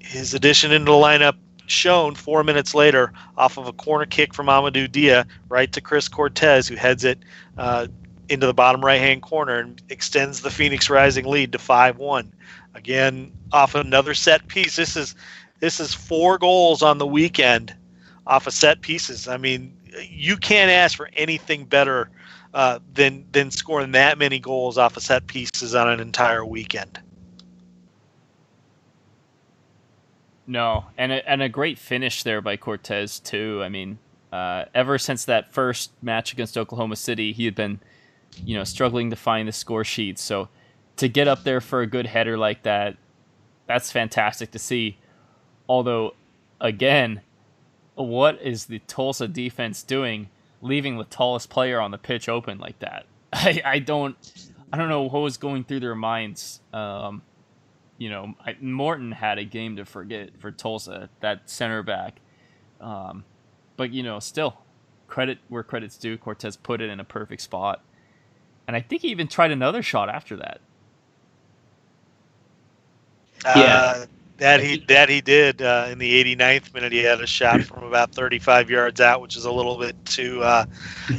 his addition into the lineup shown four minutes later off of a corner kick from Amadou Dia right to Chris Cortez, who heads it uh, into the bottom right hand corner and extends the Phoenix Rising lead to 5 1. Again, off another set piece. This is this is four goals on the weekend off of set pieces. I mean, you can't ask for anything better uh, than than scoring that many goals off of set pieces on an entire weekend. No, and a, and a great finish there by Cortez too. I mean, uh, ever since that first match against Oklahoma City, he had been, you know, struggling to find the score sheet. So to get up there for a good header like that, that's fantastic to see. Although, again, what is the Tulsa defense doing, leaving the tallest player on the pitch open like that? I, I don't I don't know what was going through their minds. Um, you know, I, Morton had a game to forget for Tulsa, that center back. Um, but, you know, still, credit where credit's due. Cortez put it in a perfect spot. And I think he even tried another shot after that. Yeah. Uh, That he that he did uh, in the 89th minute. He had a shot from about 35 yards out, which is a little bit too uh,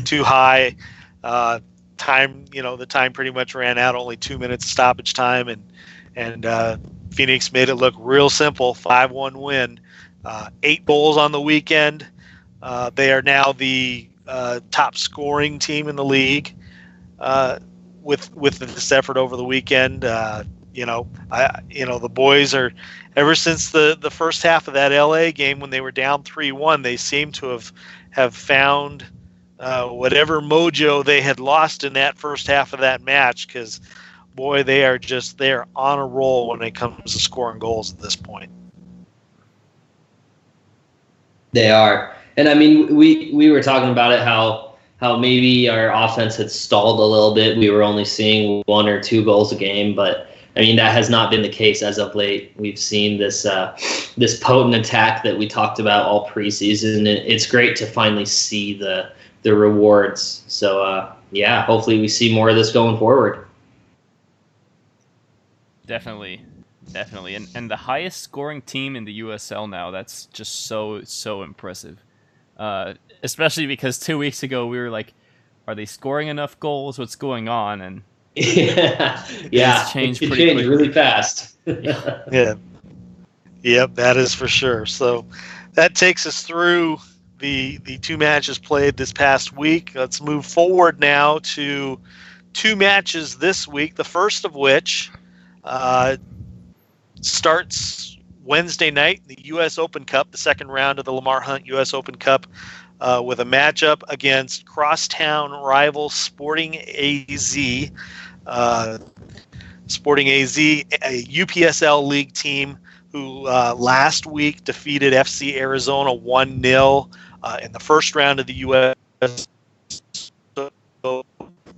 too high. Uh, time, you know, the time pretty much ran out. Only two minutes stoppage time, and and uh, Phoenix made it look real simple. Five one win. Uh, eight goals on the weekend. Uh, they are now the top scoring team in the league with with this effort over the weekend. you know, I you know the boys are ever since the the first half of that LA game when they were down three one, they seem to have have found uh, whatever mojo they had lost in that first half of that match because boy they are just they're on a roll when it comes to scoring goals at this point they are and i mean we we were talking about it how how maybe our offense had stalled a little bit we were only seeing one or two goals a game but I mean, that has not been the case as of late. We've seen this uh, this potent attack that we talked about all preseason. It's great to finally see the the rewards. So uh, yeah, hopefully we see more of this going forward. Definitely, definitely, and and the highest scoring team in the USL now. That's just so so impressive. Uh, especially because two weeks ago we were like, are they scoring enough goals? What's going on? And yeah, yeah, changed it pretty changed really fast. yeah. yeah, yep, that is for sure. So that takes us through the the two matches played this past week. Let's move forward now to two matches this week. The first of which uh, starts Wednesday night, in the U.S. Open Cup, the second round of the Lamar Hunt U.S. Open Cup, uh, with a matchup against crosstown rival Sporting AZ. Uh, Sporting AZ, a UPSL League team who uh, last week defeated FC Arizona 1 0 uh, in the first round of the U.S. Uh,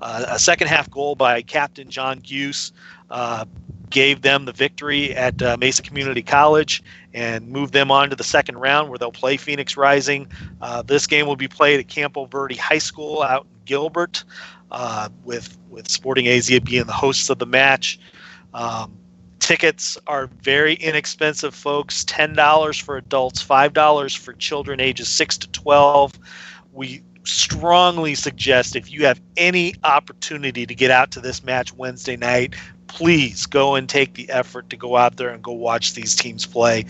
a second half goal by captain John Guse uh, gave them the victory at uh, Mesa Community College and moved them on to the second round where they'll play Phoenix Rising. Uh, this game will be played at Campo Verde High School out in Gilbert, uh, with with Sporting AZ being the hosts of the match. Um, tickets are very inexpensive, folks. Ten dollars for adults, five dollars for children ages six to twelve. We strongly suggest if you have any opportunity to get out to this match Wednesday night, please go and take the effort to go out there and go watch these teams play.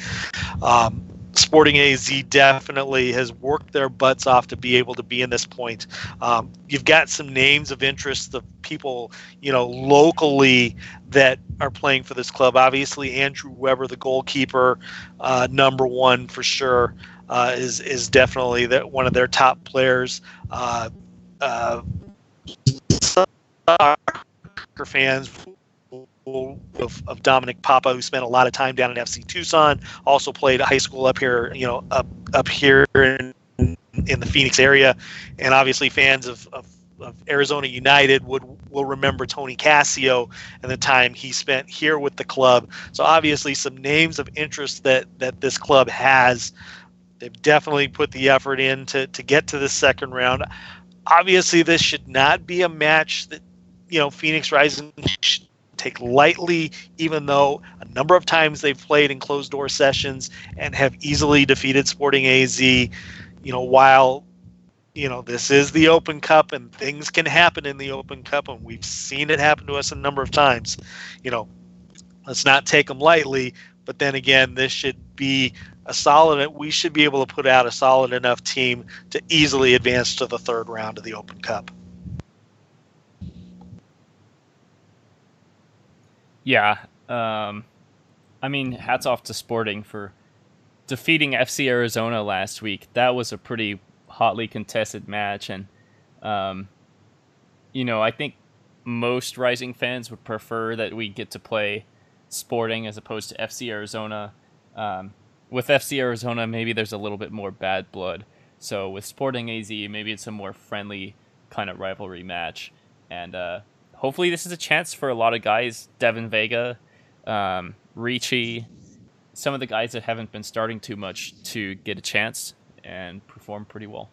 Um, Sporting AZ definitely has worked their butts off to be able to be in this point. Um, you've got some names of interest of people, you know, locally that are playing for this club. Obviously, Andrew Weber, the goalkeeper, uh, number one for sure, uh, is is definitely that one of their top players. Uh, uh soccer fans of, of Dominic Papa, who spent a lot of time down at FC Tucson, also played high school up here, you know, up up here in, in the Phoenix area, and obviously fans of, of, of Arizona United would will remember Tony Cassio and the time he spent here with the club. So obviously, some names of interest that that this club has. They've definitely put the effort in to, to get to the second round. Obviously, this should not be a match that you know Phoenix Rising should take lightly, even though a number of times they've played in closed door sessions and have easily defeated Sporting AZ. You know, while you know this is the Open Cup and things can happen in the Open Cup, and we've seen it happen to us a number of times. You know, let's not take them lightly. But then again, this should be a solid. We should be able to put out a solid enough team to easily advance to the third round of the Open Cup. Yeah. Um, I mean, hats off to Sporting for defeating FC Arizona last week. That was a pretty hotly contested match, and um, you know, I think most Rising fans would prefer that we get to play Sporting as opposed to FC Arizona. Um, with FC Arizona, maybe there's a little bit more bad blood. So with Sporting AZ, maybe it's a more friendly kind of rivalry match, and uh, hopefully this is a chance for a lot of guys, Devin Vega, um, Riggi, some of the guys that haven't been starting too much to get a chance and perform pretty well.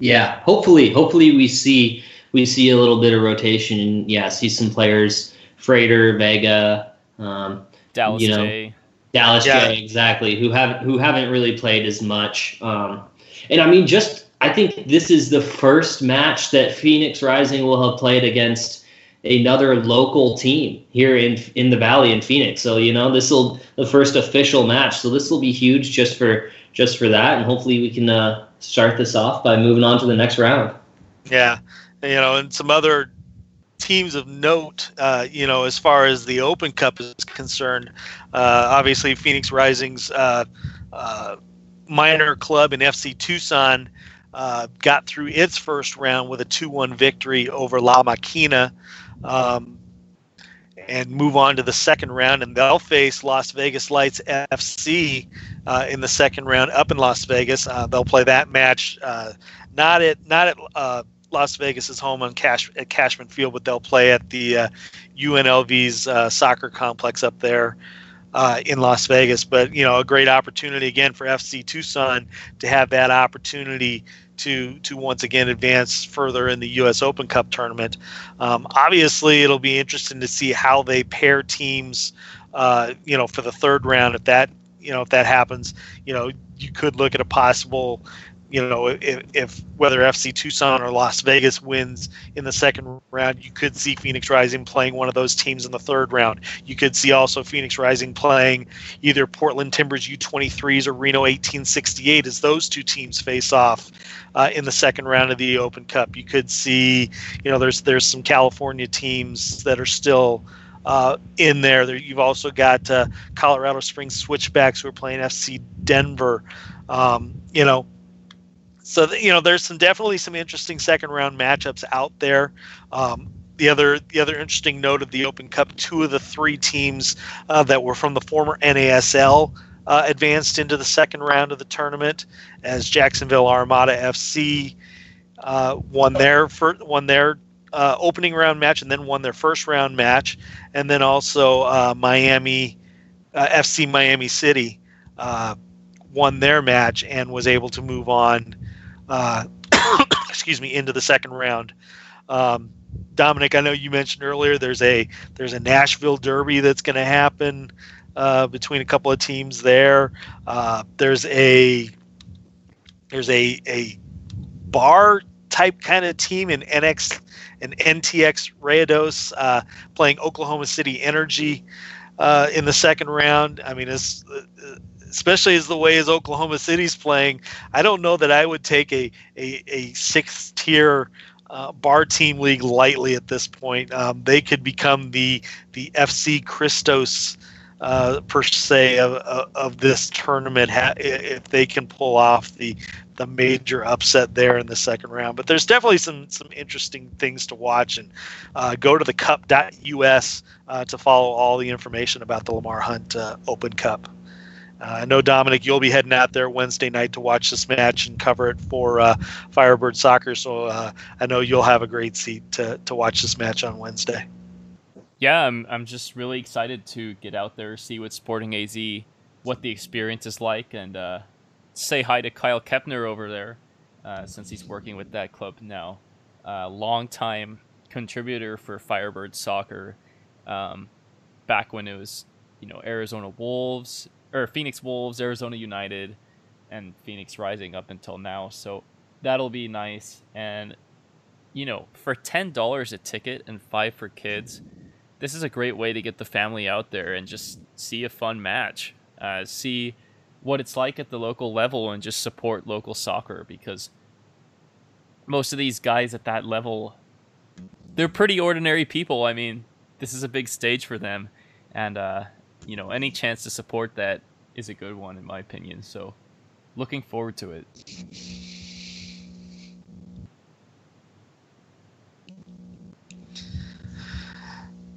Yeah, hopefully, hopefully we see we see a little bit of rotation. Yeah, see some players, Frater, Vega, Um, Dallas you know, J. Dallas Yeah. J, exactly, who haven't who haven't really played as much. Um, and I mean, just I think this is the first match that Phoenix Rising will have played against another local team here in in the Valley in Phoenix. So you know, this will the first official match. So this will be huge just for just for that, and hopefully we can uh, start this off by moving on to the next round. Yeah, you know, and some other teams of note, uh, you know, as far as the Open Cup is concerned. Uh, obviously, Phoenix Rising's uh, uh, minor club in FC Tucson uh, got through its first round with a 2-1 victory over La Maquina. Um, and move on to the second round, and they'll face Las Vegas Lights FC uh, in the second round up in Las Vegas. Uh, they'll play that match uh, not at not at uh, Las Vegas's home on Cash at Cashman Field, but they'll play at the UNLV's soccer complex up there uh, in Las Vegas. But you know, a great opportunity again for FC Tucson to have that opportunity to to once again advance further in the U.S. Open Cup tournament. Um, obviously, it'll be interesting to see how they pair teams. Uh, you know, for the third round, if that you know if that happens, you know, you could look at a possible you know, if, if whether FC Tucson or Las Vegas wins in the second round, you could see Phoenix Rising playing one of those teams in the third round. You could see also Phoenix Rising playing either Portland Timbers U23s or Reno 1868 as those two teams face off uh, in the second round of the Open Cup. You could see, you know, there's there's some California teams that are still. Uh, in there, there, you've also got uh, Colorado Springs Switchbacks who are playing FC Denver. Um, you know, so you know there's some definitely some interesting second round matchups out there. Um, the other the other interesting note of the open cup two of the three teams uh, that were from the former nasl uh, advanced into the second round of the tournament as jacksonville armada fc uh, won their fir- won their uh, opening round match and then won their first round match. And then also uh, miami uh, fc miami city won their match and was able to move on uh, excuse me, into the second round. Um, Dominic, I know you mentioned earlier there's a there's a Nashville Derby that's going to happen uh, between a couple of teams there. Uh, there's a there's a a bar type kind of team in NX and NTX Rayados uh, playing Oklahoma City Energy uh, in the second round. I mean, it's especially as the way as Oklahoma City's playing, I don't know that I would take a a, a sixth tier uh, bar team league lightly at this point. Um, they could become the the FC Christos uh, per se of, of, this tournament ha- if they can pull off the the major upset there in the second round. But there's definitely some some interesting things to watch and uh, go to the cup.us uh, to follow all the information about the Lamar Hunt uh, Open Cup. Uh, I know Dominic, you'll be heading out there Wednesday night to watch this match and cover it for uh, Firebird Soccer. So uh, I know you'll have a great seat to, to watch this match on Wednesday. Yeah, I'm I'm just really excited to get out there, see what Sporting AZ, what the experience is like, and say hi to Kyle Kepner over there, uh, since he's working with that club now. Uh, long time contributor for Firebird Soccer, um, back when it was you know Arizona Wolves or Phoenix Wolves, Arizona United, and Phoenix Rising up until now. So that'll be nice. And you know, for ten dollars a ticket and five for kids, this is a great way to get the family out there and just see a fun match, uh, see what it's like at the local level, and just support local soccer because most of these guys at that level, they're pretty ordinary people. I mean, this is a big stage for them, and uh, you know, any chance to support that is a good one in my opinion. So, looking forward to it.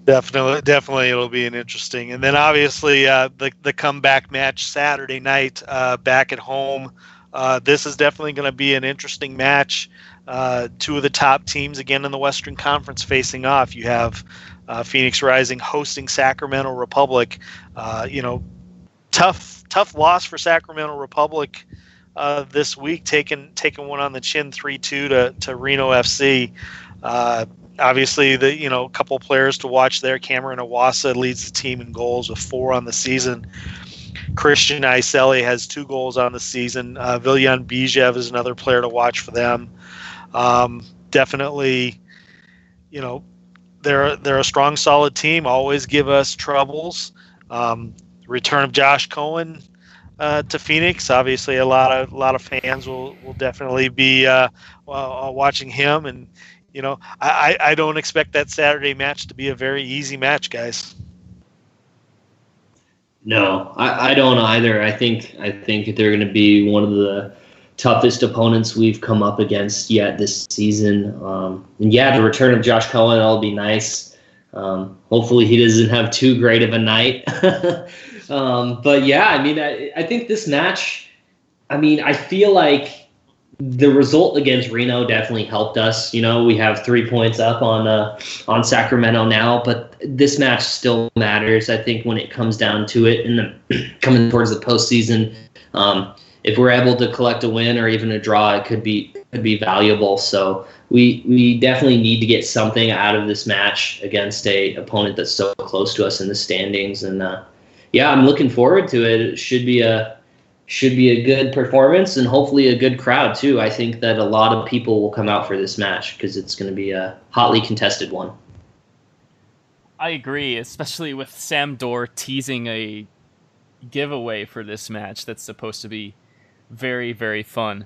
Definitely, definitely, it'll be an interesting. And then obviously uh, the the comeback match Saturday night uh, back at home. Uh, this is definitely going to be an interesting match. Uh, two of the top teams again in the Western Conference facing off. You have uh, Phoenix Rising hosting Sacramento Republic. Uh, you know, tough tough loss for Sacramento Republic this week, taking taking one on the chin three two to to Reno FC. obviously, the you know a couple players to watch there. Cameron Iwasa leads the team in goals with four on the season. Christian Eissele has two goals on the season. Uh, Villyan Bijev is another player to watch for them. Um, definitely, you know, they're they're a strong, solid team. Always give us troubles. Um, return of Josh Cohen uh, to Phoenix. Obviously, a lot of a lot of fans will will definitely be uh, watching him, and you know, I, I don't expect that Saturday match to be a very easy match, guys. No, I, I don't either. I think I think they're going to be one of the toughest opponents we've come up against yet this season. Um, and yeah, the return of Josh Cohen will be nice. Um, hopefully, he doesn't have too great of a night. um, but yeah, I mean, I, I think this match. I mean, I feel like the result against Reno definitely helped us. You know, we have three points up on uh, on Sacramento now, but this match still matters. I think when it comes down to it, and coming towards the postseason, um, if we're able to collect a win or even a draw, it could be could be valuable. So we we definitely need to get something out of this match against a opponent that's so close to us in the standings. And uh, yeah, I'm looking forward to it. It should be a should be a good performance and hopefully a good crowd too. I think that a lot of people will come out for this match because it's going to be a hotly contested one. I agree, especially with Sam Dorr teasing a giveaway for this match that's supposed to be very very fun.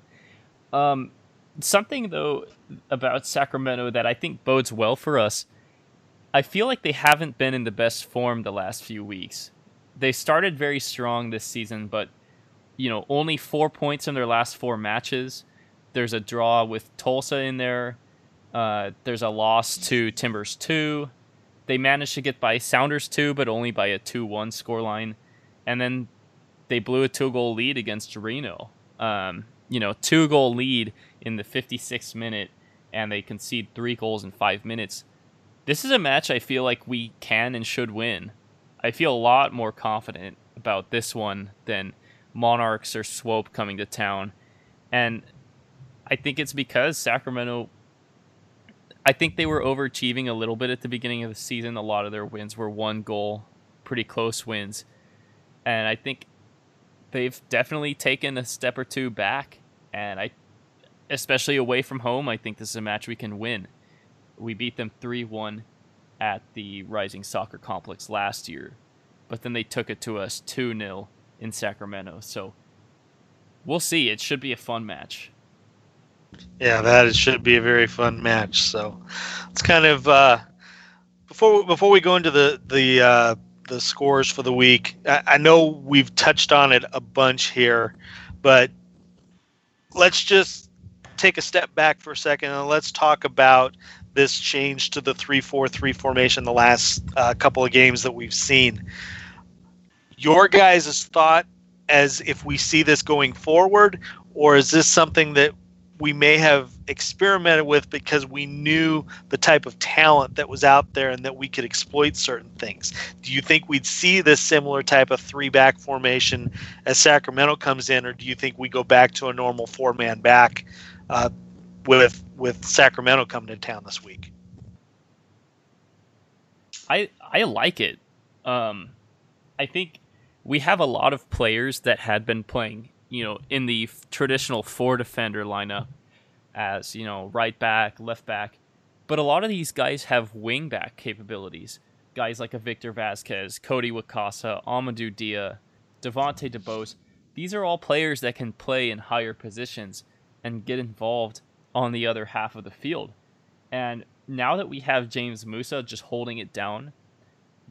Um, something though about Sacramento that I think bodes well for us. I feel like they haven't been in the best form the last few weeks. They started very strong this season, but you know, only four points in their last four matches. There's a draw with Tulsa in there. Uh, there's a loss to Timbers 2. They managed to get by Sounders 2, but only by a 2 1 scoreline. And then they blew a two goal lead against Reno. Um, you know, two goal lead in the 56th minute, and they concede three goals in five minutes. This is a match I feel like we can and should win. I feel a lot more confident about this one than Monarchs or Swope coming to town. And I think it's because Sacramento I think they were overachieving a little bit at the beginning of the season. A lot of their wins were one goal, pretty close wins. And I think they've definitely taken a step or two back. And I, especially away from home, I think this is a match we can win. We beat them 3 1 at the Rising Soccer Complex last year, but then they took it to us 2 0 in Sacramento. So we'll see. It should be a fun match. Yeah, that it should be a very fun match. So it's kind of uh, before before we go into the the uh, the scores for the week. I, I know we've touched on it a bunch here, but let's just take a step back for a second and let's talk about this change to the 3-4-3 formation the last uh, couple of games that we've seen your guys' thought as if we see this going forward, or is this something that we may have experimented with because we knew the type of talent that was out there and that we could exploit certain things. Do you think we'd see this similar type of three back formation as Sacramento comes in, or do you think we go back to a normal four man back uh, with with Sacramento coming to town this week? I I like it. Um, I think we have a lot of players that had been playing, you know, in the f- traditional four defender lineup as, you know, right back, left back. But a lot of these guys have wing back capabilities. Guys like a Victor Vasquez, Cody Wakasa, Amadou Dia, Devonte DeBose. These are all players that can play in higher positions and get involved on the other half of the field. And now that we have James Musa just holding it down,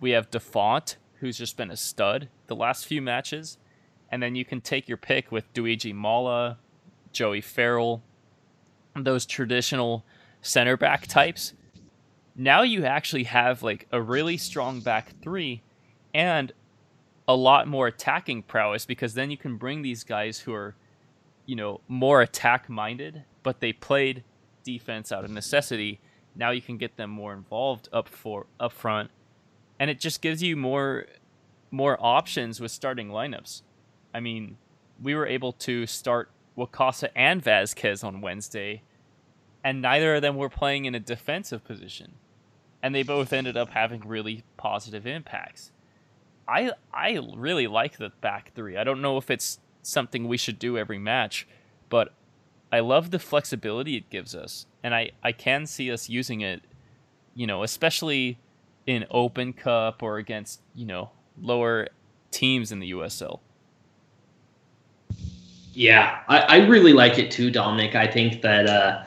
we have DeFont, who's just been a stud the last few matches, and then you can take your pick with Duiji Mala, Joey Farrell, those traditional center back types. Now you actually have like a really strong back three and a lot more attacking prowess because then you can bring these guys who are, you know, more attack minded, but they played defense out of necessity. Now you can get them more involved up for up front and it just gives you more more options with starting lineups. I mean, we were able to start Wakasa and Vasquez on Wednesday, and neither of them were playing in a defensive position. And they both ended up having really positive impacts. I I really like the back three. I don't know if it's something we should do every match, but I love the flexibility it gives us. And I, I can see us using it, you know, especially in Open Cup or against, you know, lower teams in the USL. Yeah, I, I really like it too, Dominic. I think that uh,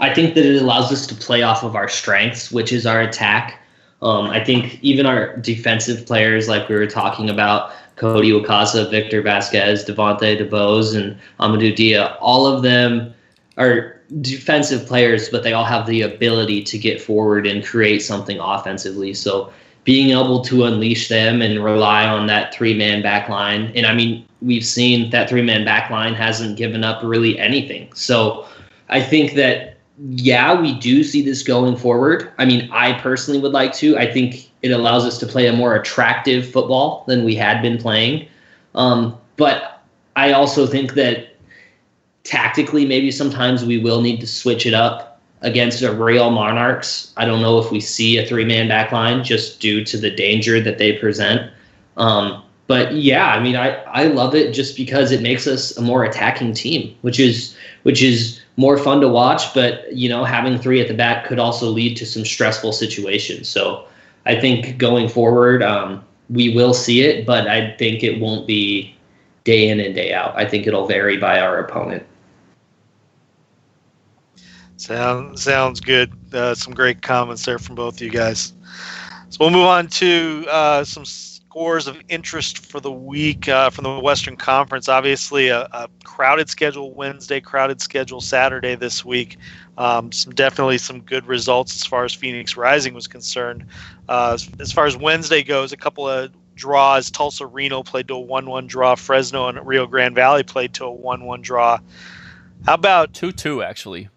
I think that it allows us to play off of our strengths, which is our attack. Um, I think even our defensive players, like we were talking about, Cody Wakasa, Victor Vasquez, Devontae DeBose, and Amadou Dia, all of them are defensive players, but they all have the ability to get forward and create something offensively. So being able to unleash them and rely on that three man back line. And I mean, we've seen that three man back line hasn't given up really anything. So I think that, yeah, we do see this going forward. I mean, I personally would like to. I think it allows us to play a more attractive football than we had been playing. Um, but I also think that tactically, maybe sometimes we will need to switch it up against a Real Monarchs. I don't know if we see a three man back line just due to the danger that they present. Um, but yeah, I mean, I, I love it just because it makes us a more attacking team, which is which is more fun to watch. But you know, having three at the back could also lead to some stressful situations. So I think going forward, um, we will see it, but I think it won't be day in and day out. I think it'll vary by our opponent. Sound, sounds good. Uh, some great comments there from both of you guys. So we'll move on to uh, some scores of interest for the week uh, from the Western Conference. Obviously, a, a, crowded schedule Wednesday, crowded schedule Saturday this week. Um, some definitely some good results as far as Phoenix Rising was concerned. Uh, as far as Wednesday goes, a couple of draws. Tulsa Reno played to a 1 1 draw. Fresno and Rio Grande Valley played to a 1 1 draw. How about 2 2, actually?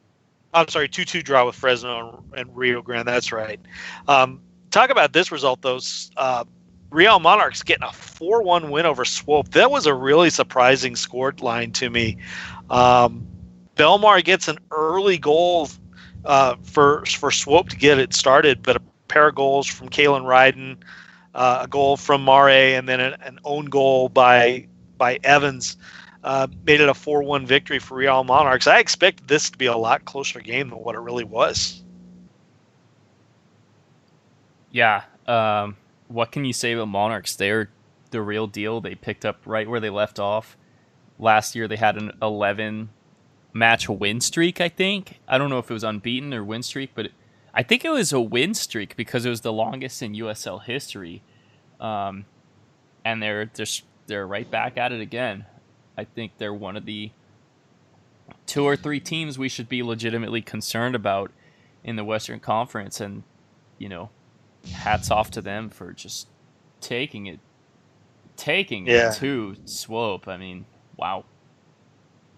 I'm sorry, 2 2 draw with Fresno and, Rio Grande. That's right. Um, talk about this result, though. Uh, Real Monarchs getting a 4 1 win over Swope. That was a really surprising scored line to me. Um, Belmar gets an early goal uh, for for Swope to get it started, but a pair of goals from Kalen Ryden, uh, a goal from Mare, and then an, an own goal by by Evans uh, made it a 4 1 victory for Real Monarchs. I expected this to be a lot closer game than what it really was. Yeah. Um, what can you say about Monarchs? They're the real deal. They picked up right where they left off. Last year, they had an 11 match win streak, I think. I don't know if it was unbeaten or win streak, but I think it was a win streak because it was the longest in USL history. Um, and they're just they're right back at it again. I think they're one of the two or three teams we should be legitimately concerned about in the Western Conference. And, you know, hats off to them for just taking it, taking yeah. it to Swope. I mean, wow.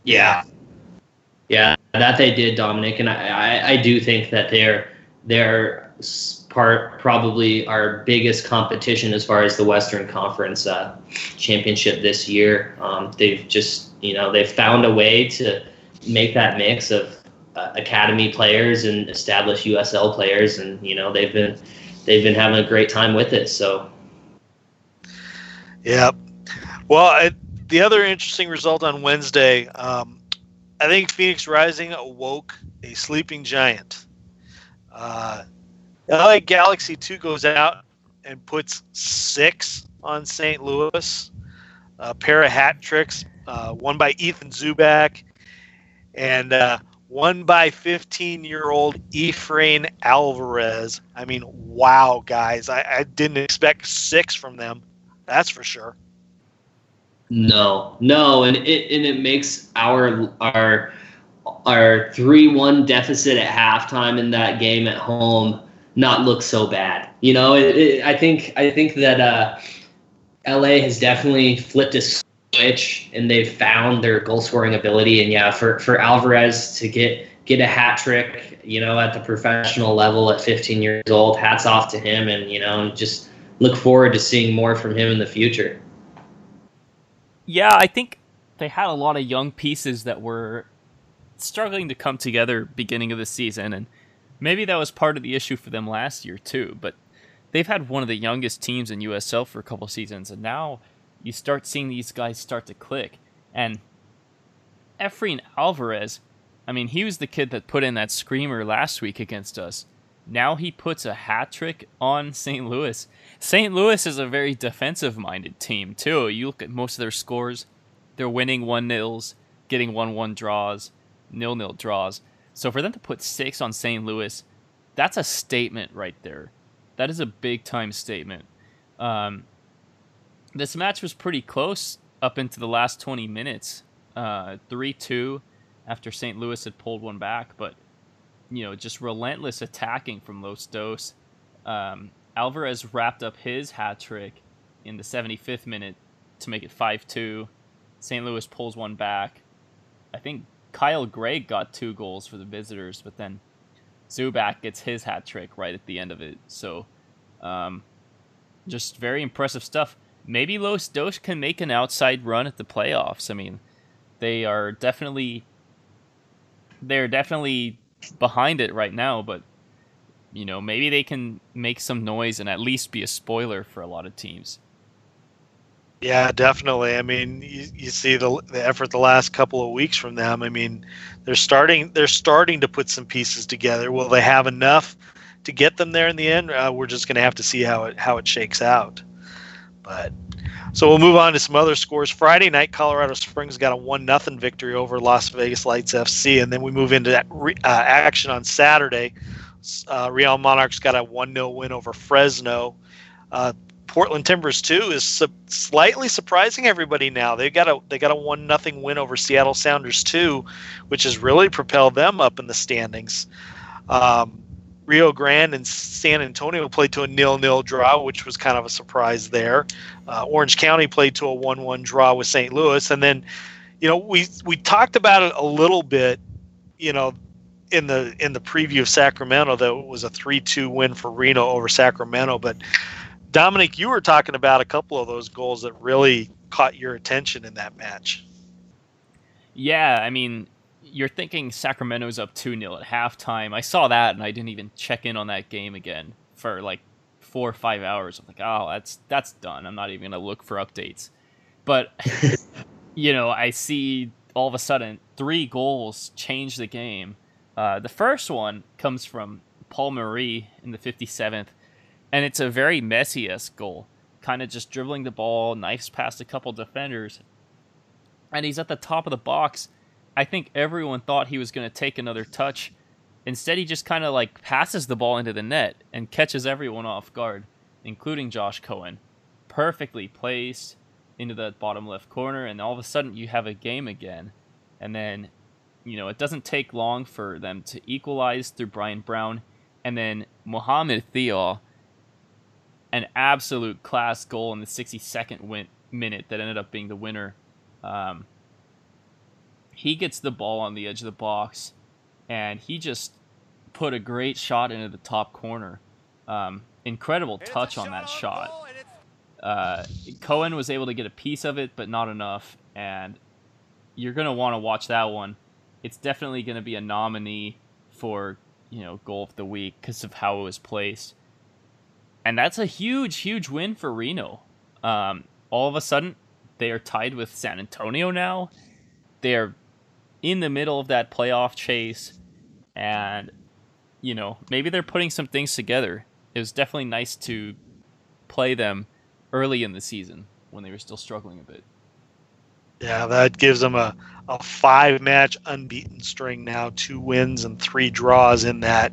Yeah. Yeah, that they did, Dominic. And I, I, I do think that they're, they're part probably our biggest competition as far as the Western Conference uh, championship this year. Um, they've just you know they've found a way to make that mix of uh, academy players and established USL players, and you know they've been they've been having a great time with it. So. Yeah. Well, I, the other interesting result on Wednesday, um, I think Phoenix Rising awoke a sleeping giant. Uh, LA Galaxy 2 goes out and puts six on St. Louis. A pair of hat tricks, uh, one by Ethan Zubak and uh, one by 15 year old Efrain Alvarez. I mean, wow, guys. I, I didn't expect six from them. That's for sure. No, no, and it and it makes our our our three one deficit at halftime in that game at home not look so bad. You know, it, it, I think I think that uh, LA has definitely flipped a switch and they've found their goal scoring ability. And yeah, for for Alvarez to get get a hat trick, you know, at the professional level at 15 years old, hats off to him. And you know, just look forward to seeing more from him in the future. Yeah, I think they had a lot of young pieces that were struggling to come together beginning of the season, and maybe that was part of the issue for them last year too. But they've had one of the youngest teams in USL for a couple seasons, and now you start seeing these guys start to click. And Efrain Alvarez, I mean, he was the kid that put in that screamer last week against us. Now he puts a hat trick on St. Louis. St. Louis is a very defensive minded team, too. You look at most of their scores, they're winning 1 nils, getting 1 1 draws, nil nil draws. So for them to put six on St. Louis, that's a statement right there. That is a big time statement. Um, this match was pretty close up into the last 20 minutes. Uh, 3 2 after St. Louis had pulled one back, but you know, just relentless attacking from Los Dos. Um, Alvarez wrapped up his hat trick in the 75th minute to make it 5 2. St. Louis pulls one back. I think Kyle Greig got two goals for the visitors, but then Zubak gets his hat trick right at the end of it. So, um, just very impressive stuff. Maybe Los Dos can make an outside run at the playoffs. I mean, they are definitely they're definitely behind it right now, but you know, maybe they can make some noise and at least be a spoiler for a lot of teams. Yeah, definitely. I mean, you, you see the, the effort the last couple of weeks from them. I mean, they're starting they're starting to put some pieces together. Will they have enough to get them there in the end? Uh, we're just going to have to see how it how it shakes out. But so we'll move on to some other scores. Friday night, Colorado Springs got a one nothing victory over Las Vegas Lights FC, and then we move into that re, uh, action on Saturday. Uh, Real Monarchs got a one 0 win over Fresno. Uh, Portland Timbers too is su- slightly surprising everybody now. They got a they got a one nothing win over Seattle Sounders too, which has really propelled them up in the standings. Um, Rio Grande and San Antonio played to a nil-nil draw, which was kind of a surprise there. Uh, Orange County played to a one-one draw with St. Louis, and then, you know, we we talked about it a little bit, you know, in the in the preview of Sacramento that it was a three-two win for Reno over Sacramento. But Dominic, you were talking about a couple of those goals that really caught your attention in that match. Yeah, I mean, you're thinking Sacramento's up 2 0 at halftime. I saw that and I didn't even check in on that game again for like four or five hours. I'm like, oh, that's that's done. I'm not even gonna look for updates. But you know, I see all of a sudden three goals change the game. Uh, the first one comes from Paul Marie in the 57th, and it's a very messy goal. Kind of just dribbling the ball, knifes past a couple defenders, and he's at the top of the box I think everyone thought he was going to take another touch. Instead, he just kind of like passes the ball into the net and catches everyone off guard, including Josh Cohen. Perfectly placed into the bottom left corner, and all of a sudden you have a game again. And then, you know, it doesn't take long for them to equalize through Brian Brown. And then Mohamed Theo, an absolute class goal in the 62nd win- minute that ended up being the winner. Um, he gets the ball on the edge of the box, and he just put a great shot into the top corner. Um, incredible touch on that shot. Uh, Cohen was able to get a piece of it, but not enough. And you're gonna want to watch that one. It's definitely gonna be a nominee for you know goal of the week because of how it was placed. And that's a huge, huge win for Reno. Um, all of a sudden, they are tied with San Antonio now. They are in the middle of that playoff chase, and you know maybe they're putting some things together. It was definitely nice to play them early in the season when they were still struggling a bit. Yeah, that gives them a, a five match unbeaten string now, two wins and three draws in that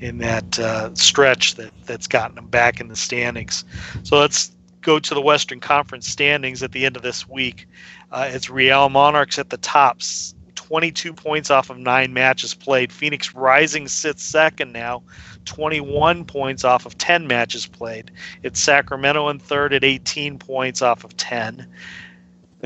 in that uh, stretch that that's gotten them back in the standings. So let's go to the Western Conference standings at the end of this week. Uh, it's Real Monarchs at the tops, 22 points off of nine matches played. Phoenix Rising sits second now, 21 points off of 10 matches played. It's Sacramento in third at 18 points off of 10.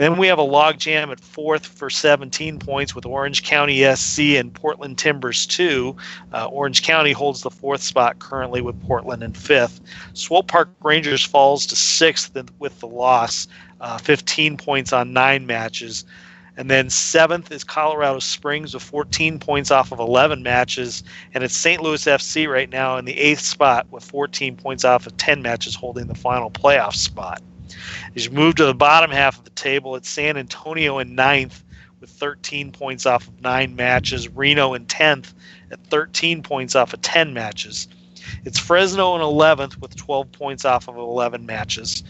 Then we have a logjam at fourth for 17 points with Orange County SC and Portland Timbers 2. Uh, Orange County holds the fourth spot currently with Portland in fifth. Swope Park Rangers falls to sixth with the loss, uh, 15 points on nine matches. And then seventh is Colorado Springs with 14 points off of 11 matches. And it's St. Louis FC right now in the eighth spot with 14 points off of 10 matches, holding the final playoff spot. As you move to the bottom half of the table, it's San Antonio in ninth with 13 points off of nine matches, Reno in 10th at 13 points off of 10 matches. It's Fresno in 11th with 12 points off of 11 matches.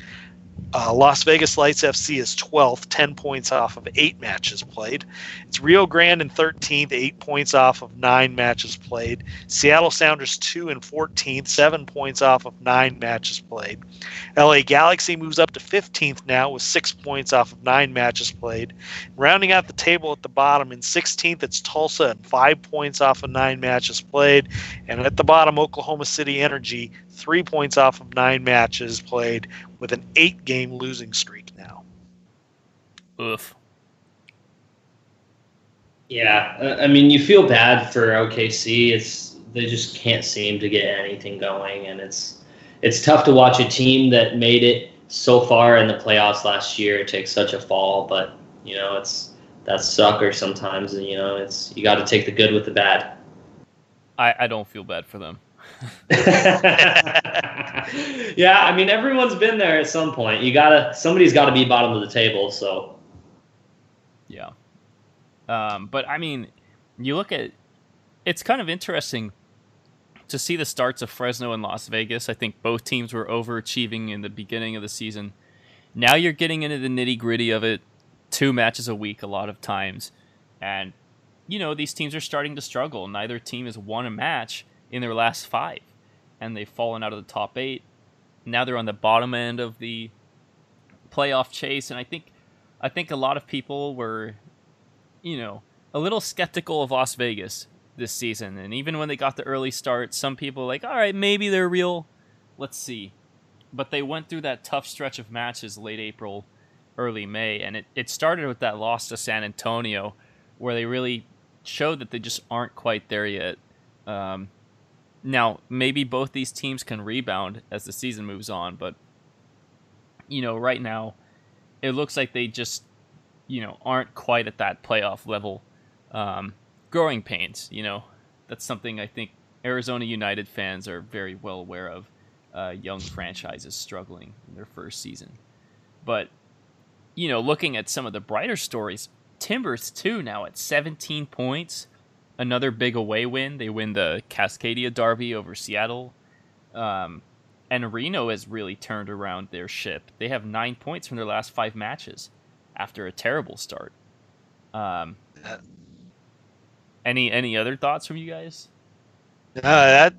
Uh, Las Vegas Lights FC is 12th, 10 points off of eight matches played. It's Rio Grande in 13th, eight points off of nine matches played. Seattle Sounders 2 and 14th, seven points off of nine matches played. LA Galaxy moves up to 15th now with six points off of nine matches played. Rounding out the table at the bottom in 16th, it's Tulsa and five points off of nine matches played. And at the bottom, Oklahoma City Energy, three points off of nine matches played with an eight game losing streak now. Oof. Yeah, I mean, you feel bad for OKC. It's they just can't seem to get anything going, and it's it's tough to watch a team that made it so far in the playoffs last year take such a fall. But you know, it's that's sucker sometimes, and you know, it's you got to take the good with the bad. I, I don't feel bad for them. yeah, I mean everyone's been there at some point. You gotta somebody's got to be bottom of the table. So yeah, um, but I mean, you look at it's kind of interesting to see the starts of Fresno and Las Vegas. I think both teams were overachieving in the beginning of the season. Now you're getting into the nitty gritty of it. Two matches a week, a lot of times, and you know these teams are starting to struggle. Neither team has won a match in their last five, and they've fallen out of the top eight. Now they're on the bottom end of the playoff chase, and I think I think a lot of people were, you know, a little skeptical of Las Vegas this season. And even when they got the early start, some people like, all right, maybe they're real. Let's see. But they went through that tough stretch of matches late April, early May, and it, it started with that loss to San Antonio, where they really showed that they just aren't quite there yet. Um, now, maybe both these teams can rebound as the season moves on, but you know, right now, it looks like they just, you know, aren't quite at that playoff level. Um, growing pains, you know, that's something I think Arizona United fans are very well aware of. Uh, young franchises struggling in their first season, but you know, looking at some of the brighter stories, Timbers too now at 17 points another big away win. They win the Cascadia Derby over Seattle. Um, and Reno has really turned around their ship. They have nine points from their last five matches after a terrible start. Um, any any other thoughts from you guys? No, that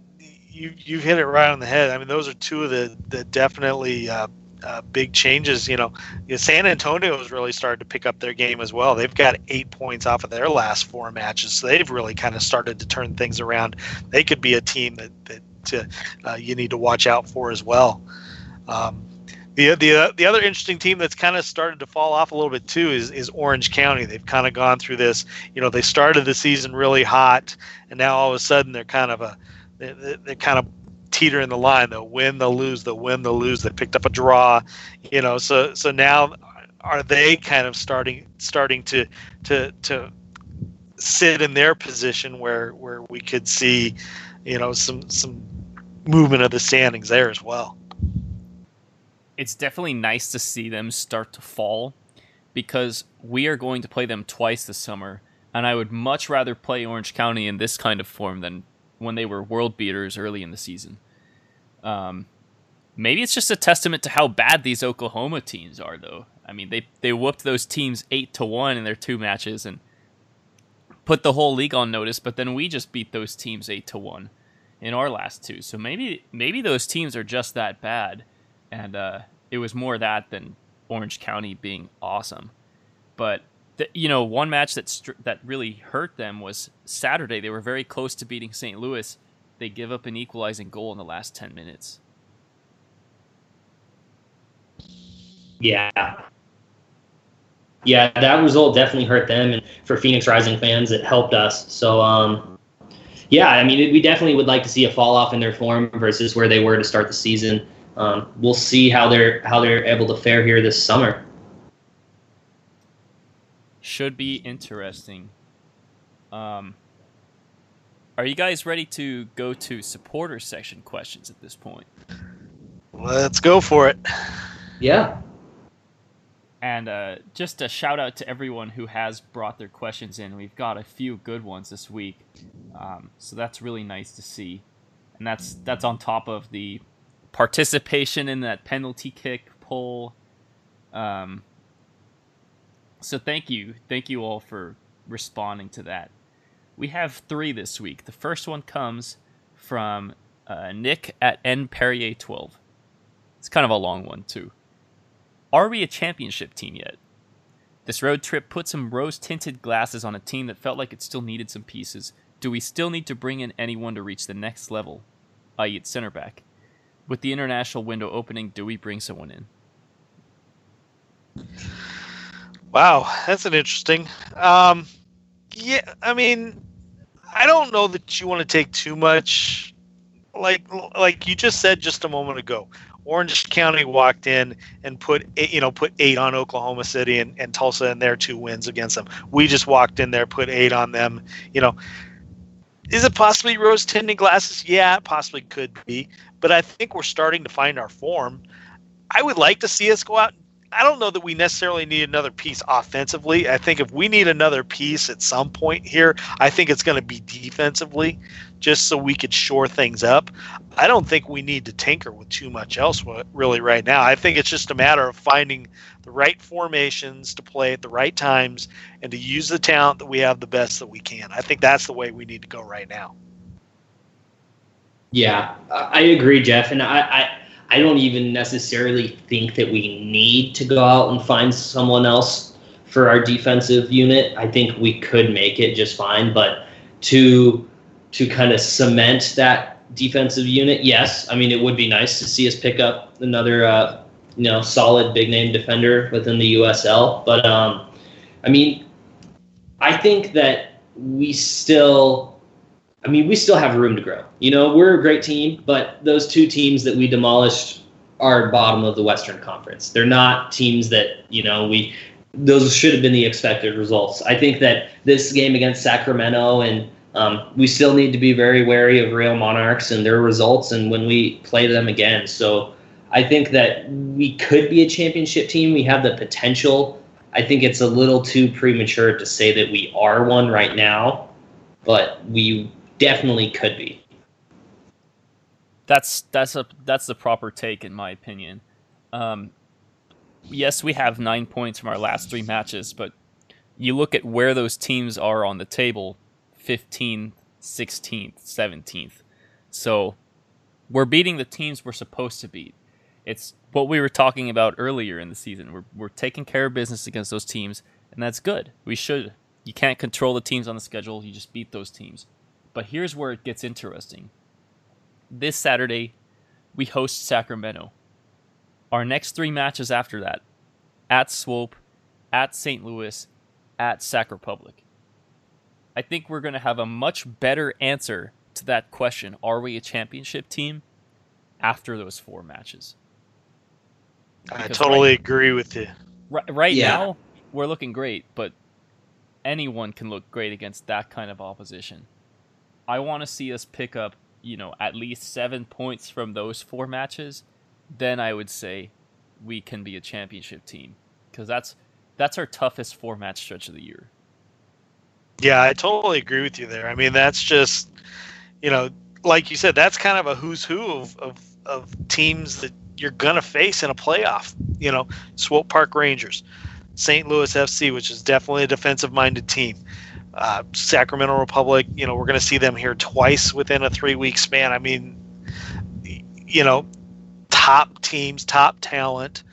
you you've hit it right on the head. I mean, those are two of the the definitely uh, uh, big changes. You know, San Antonio has really started to pick up their game as well. They've got eight points off of their last four matches, so they've really kind of started to turn things around. They could be a team that that uh, you need to watch out for as well. Um, the the the other interesting team that's kind of started to fall off a little bit too is is Orange County. They've kind of gone through this. You know, they started the season really hot, and now all of a sudden they're kind of a they're, they're kind of teeter in the line. They'll win, they'll lose, they'll win, they'll lose. They picked up a draw, you know. So so now are they kind of starting starting to to to sit in their position where where we could see, you know, some some movement of the standings there as well. It's definitely nice to see them start to fall because we are going to play them twice this summer, and I would much rather play Orange County in this kind of form than when they were world beaters early in the season. Um, maybe it's just a testament to how bad these Oklahoma teams are, though. I mean, they they whooped those teams eight to one in their two matches and put the whole league on notice. But then we just beat those teams eight to one in our last two. So maybe maybe those teams are just that bad, and uh, it was more that than Orange County being awesome. But the, you know, one match that str- that really hurt them was Saturday. They were very close to beating St. Louis they give up an equalizing goal in the last 10 minutes. Yeah. Yeah, that result definitely hurt them. And for Phoenix Rising fans, it helped us. So, um, yeah, I mean, we definitely would like to see a fall off in their form versus where they were to start the season. Um, we'll see how they're how they're able to fare here this summer. Should be interesting. Um, are you guys ready to go to supporter section questions at this point? Let's go for it. Yeah. And uh, just a shout out to everyone who has brought their questions in. We've got a few good ones this week, um, so that's really nice to see. And that's that's on top of the participation in that penalty kick poll. Um, so thank you, thank you all for responding to that. We have three this week. The first one comes from uh, Nick at N Perrier twelve. It's kind of a long one too. Are we a championship team yet? This road trip put some rose tinted glasses on a team that felt like it still needed some pieces. Do we still need to bring in anyone to reach the next level, i.e., at center back? With the international window opening, do we bring someone in? Wow, that's an interesting. Um, yeah, I mean, I don't know that you want to take too much. Like, like you just said just a moment ago, Orange County walked in and put eight, you know put eight on Oklahoma City and, and Tulsa in their two wins against them. We just walked in there, put eight on them. You know, is it possibly rose tinted glasses? Yeah, possibly could be. But I think we're starting to find our form. I would like to see us go out I don't know that we necessarily need another piece offensively. I think if we need another piece at some point here, I think it's going to be defensively, just so we could shore things up. I don't think we need to tinker with too much else really right now. I think it's just a matter of finding the right formations to play at the right times and to use the talent that we have the best that we can. I think that's the way we need to go right now. Yeah, I agree, Jeff, and I, I I don't even necessarily think that we need to go out and find someone else for our defensive unit. I think we could make it just fine, but to to kind of cement that defensive unit, yes. I mean, it would be nice to see us pick up another uh, you know solid big name defender within the USL, but um, I mean, I think that we still I mean, we still have room to grow. You know, we're a great team, but those two teams that we demolished are bottom of the Western Conference. They're not teams that, you know, we those should have been the expected results. I think that this game against Sacramento and um, we still need to be very wary of Real Monarchs and their results and when we play them again. So I think that we could be a championship team. We have the potential. I think it's a little too premature to say that we are one right now, but we definitely could be. That's that's a that's the proper take in my opinion. Um, yes, we have nine points from our last three matches, but you look at where those teams are on the table 15th, 16th, 17th. So we're beating the teams we're supposed to beat. It's what we were talking about earlier in the season. We're, we're taking care of business against those teams, and that's good. We should. You can't control the teams on the schedule, you just beat those teams. But here's where it gets interesting. This Saturday, we host Sacramento. Our next three matches after that at Swope, at St. Louis, at Sac Republic. I think we're going to have a much better answer to that question are we a championship team after those four matches? Because I totally right, agree with you. Right, right yeah. now, we're looking great, but anyone can look great against that kind of opposition. I want to see us pick up, you know, at least seven points from those four matches. Then I would say we can be a championship team because that's that's our toughest four match stretch of the year. Yeah, I totally agree with you there. I mean, that's just, you know, like you said, that's kind of a who's who of, of, of teams that you're going to face in a playoff. You know, Swope Park Rangers, St. Louis FC, which is definitely a defensive minded team uh, Sacramento Republic. You know, we're going to see them here twice within a three week span. I mean, you know, top teams, top talent.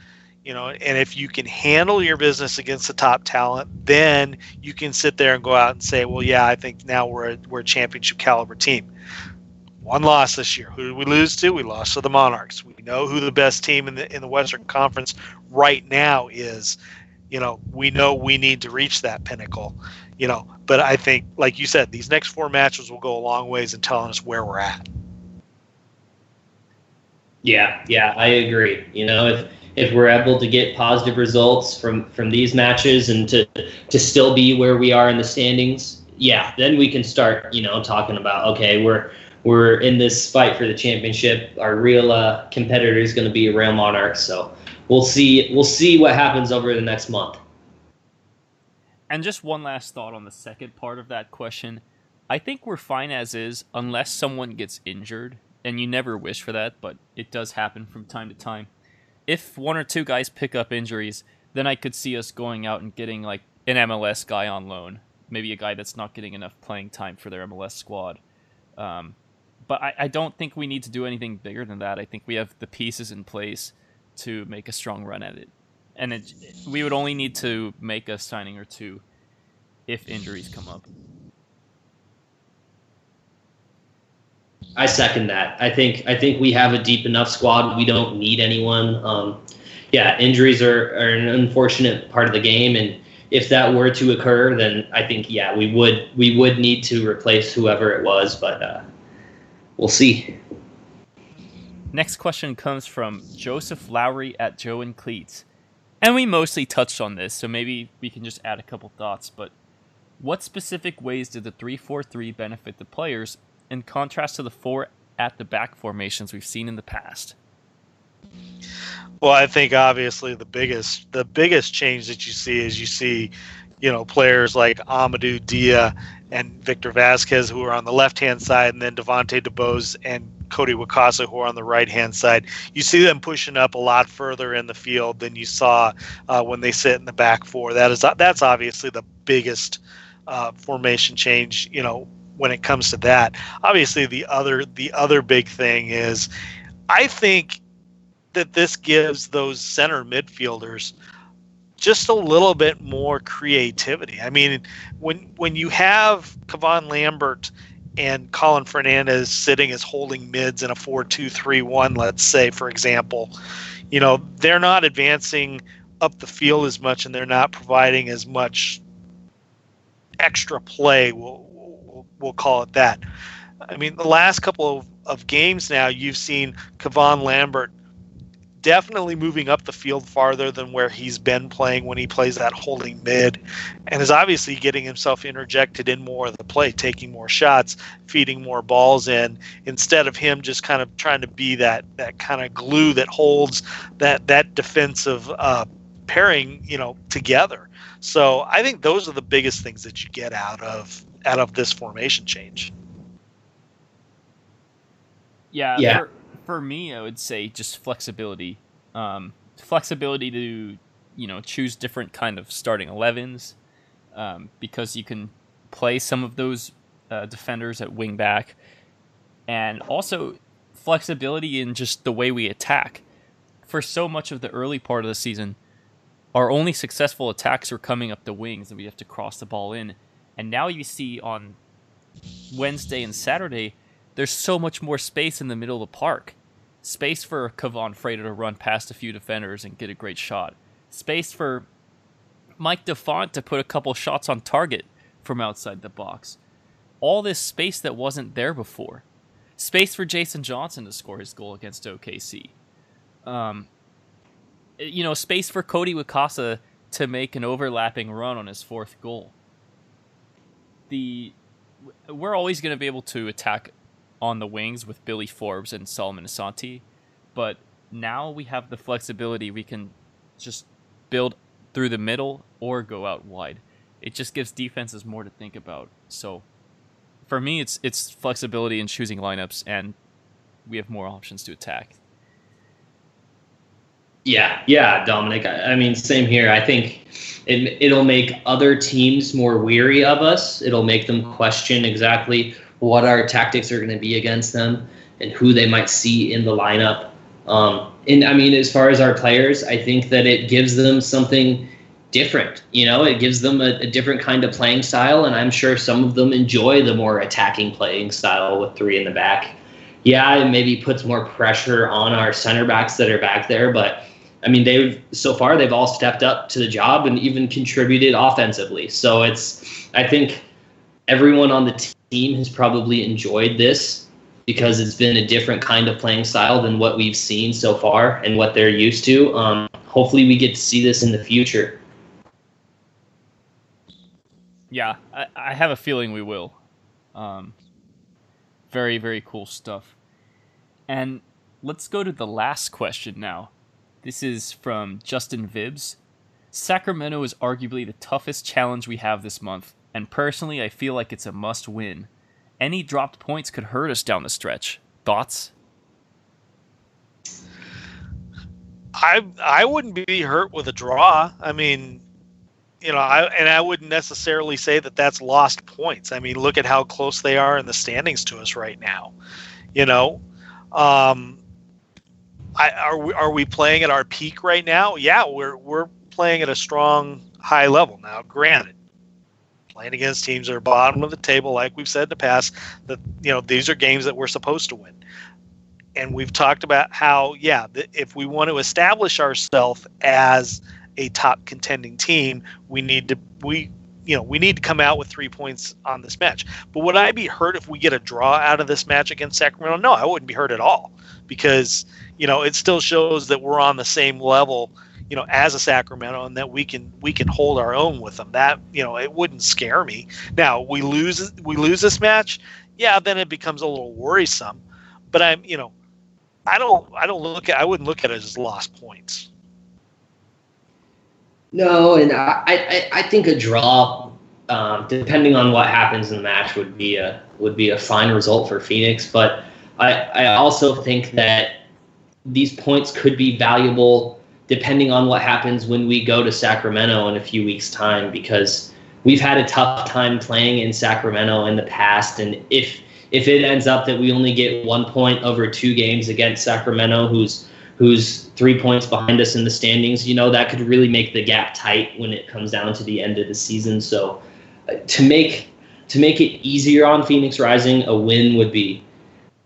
You know, and if you can handle your business against the top talent, then you can sit there and go out and say, "Well, yeah, I think now we're a, we're a championship caliber team." One loss this year. Who did we lose to? We lost to the Monarchs. We know who the best team in the in the Western Conference right now is. You know, we know we need to reach that pinnacle you know, but I think, like you said, these next four matches will go a long ways in telling us where we're at. Yeah, yeah, I agree. You know, if if we're able to get positive results from from these matches and to to still be where we are in the standings, yeah, then we can start, you know, talking about okay, we're we're in this fight for the championship. Our real uh, competitor is going to be Real Monarchs. So we'll see. We'll see what happens over the next month. And just one last thought on the second part of that question. I think we're fine as is unless someone gets injured, and you never wish for that, but it does happen from time to time. If one or two guys pick up injuries, then I could see us going out and getting like an MLS guy on loan, maybe a guy that's not getting enough playing time for their MLS squad. Um, but I, I don't think we need to do anything bigger than that. I think we have the pieces in place to make a strong run at it. And it, we would only need to make a signing or two if injuries come up. I second that. I think I think we have a deep enough squad. We don't need anyone. Um, yeah, injuries are, are an unfortunate part of the game, and if that were to occur, then I think yeah, we would we would need to replace whoever it was. But uh, we'll see. Next question comes from Joseph Lowry at Joe and Cleats. And we mostly touched on this, so maybe we can just add a couple thoughts. But what specific ways did the 3 4 3 benefit the players in contrast to the four at the back formations we've seen in the past? Well, I think obviously the biggest the biggest change that you see is you see, you know, players like Amadou Dia and Victor Vasquez who are on the left hand side, and then Devontae DeBose and Cody Wakasa who are on the right hand side. You see them pushing up a lot further in the field than you saw uh, when they sit in the back four. That is that's obviously the biggest uh, formation change. You know, when it comes to that. Obviously, the other the other big thing is, I think that this gives those center midfielders just a little bit more creativity. I mean, when when you have Kevon Lambert and Colin Fernandez sitting as holding mids in a 4-2-3-1, let's say for example, you know, they're not advancing up the field as much and they're not providing as much extra play, we'll, we'll, call it that. I mean, the last couple of, of games now, you've seen Kevon Lambert definitely moving up the field farther than where he's been playing when he plays that holding mid and is obviously getting himself interjected in more of the play taking more shots feeding more balls in instead of him just kind of trying to be that that kind of glue that holds that that defensive uh, pairing you know together so i think those are the biggest things that you get out of out of this formation change yeah, yeah. For, for me, I would say just flexibility. Um, flexibility to you know choose different kind of starting 11s um, because you can play some of those uh, defenders at wing back, and also flexibility in just the way we attack. For so much of the early part of the season, our only successful attacks were coming up the wings, and we have to cross the ball in. And now you see on Wednesday and Saturday, there's so much more space in the middle of the park. Space for Kevon Frater to run past a few defenders and get a great shot. Space for Mike DeFont to put a couple shots on target from outside the box. All this space that wasn't there before. Space for Jason Johnson to score his goal against OKC. Um, you know, space for Cody Wakasa to make an overlapping run on his fourth goal. The we're always going to be able to attack on the wings with Billy Forbes and Solomon Asante, but now we have the flexibility. We can just build through the middle or go out wide. It just gives defenses more to think about. So for me, it's it's flexibility in choosing lineups, and we have more options to attack. Yeah, yeah, Dominic. I, I mean, same here. I think it, it'll make other teams more weary of us. It'll make them question exactly what our tactics are going to be against them and who they might see in the lineup. Um, and I mean, as far as our players, I think that it gives them something different. You know, it gives them a, a, different kind of playing style, and I'm sure some of them enjoy the more attacking playing style with three in the back. Yeah, it maybe puts more pressure on our center backs that are back there, but I mean, they've so far they've all stepped up to the job and even contributed offensively. So it's, I think, everyone on the team has probably enjoyed this because it's been a different kind of playing style than what we've seen so far and what they're used to. Um, hopefully, we get to see this in the future. Yeah, I, I have a feeling we will. Um, very, very cool stuff. And let's go to the last question now. This is from Justin Vibbs. Sacramento is arguably the toughest challenge we have this month, and personally, I feel like it's a must win. Any dropped points could hurt us down the stretch. Thoughts? I I wouldn't be hurt with a draw. I mean, you know, I and I wouldn't necessarily say that that's lost points. I mean, look at how close they are in the standings to us right now. You know, um, I, are we are we playing at our peak right now? Yeah, we're we're playing at a strong high level now. Granted, playing against teams that are bottom of the table, like we've said in the past, that you know these are games that we're supposed to win. And we've talked about how, yeah, if we want to establish ourselves as a top contending team, we need to we you know we need to come out with three points on this match. But would I be hurt if we get a draw out of this match against Sacramento? No, I wouldn't be hurt at all because you know it still shows that we're on the same level you know as a Sacramento and that we can we can hold our own with them. That you know it wouldn't scare me. Now we lose we lose this match, yeah, then it becomes a little worrisome. But I'm you know I don't I don't look at I wouldn't look at it as lost points. No, and I I, I think a draw, um, depending on what happens in the match, would be a would be a fine result for Phoenix. But I I also think that these points could be valuable depending on what happens when we go to Sacramento in a few weeks' time because we've had a tough time playing in Sacramento in the past and if if it ends up that we only get one point over two games against Sacramento who's who's three points behind us in the standings, you know, that could really make the gap tight when it comes down to the end of the season. So uh, to make to make it easier on Phoenix Rising, a win would be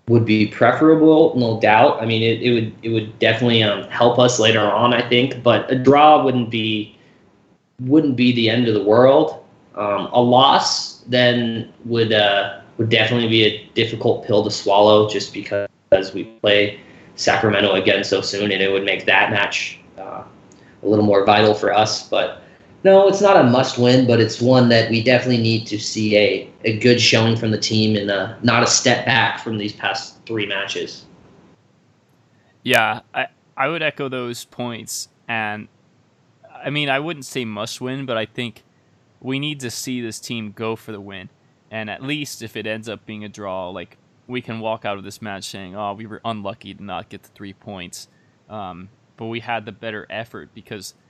would be preferable, no doubt. I mean, it, it would it would definitely um, help us later on, I think. But a draw wouldn't be wouldn't be the end of the world. Um, a loss then would uh, would definitely be a difficult pill to swallow, just because we play Sacramento again so soon, and it would make that match uh, a little more vital for us. But no, it's not a must win, but it's one that we definitely need to see a, a good showing from the team and uh, not a step back from these past three matches. Yeah, I, I would echo those points. And I mean, I wouldn't say must win, but I think we need to see this team go for the win. And at least if it ends up being a draw, like we can walk out of this match saying, oh, we were unlucky to not get the three points. Um, but we had the better effort because –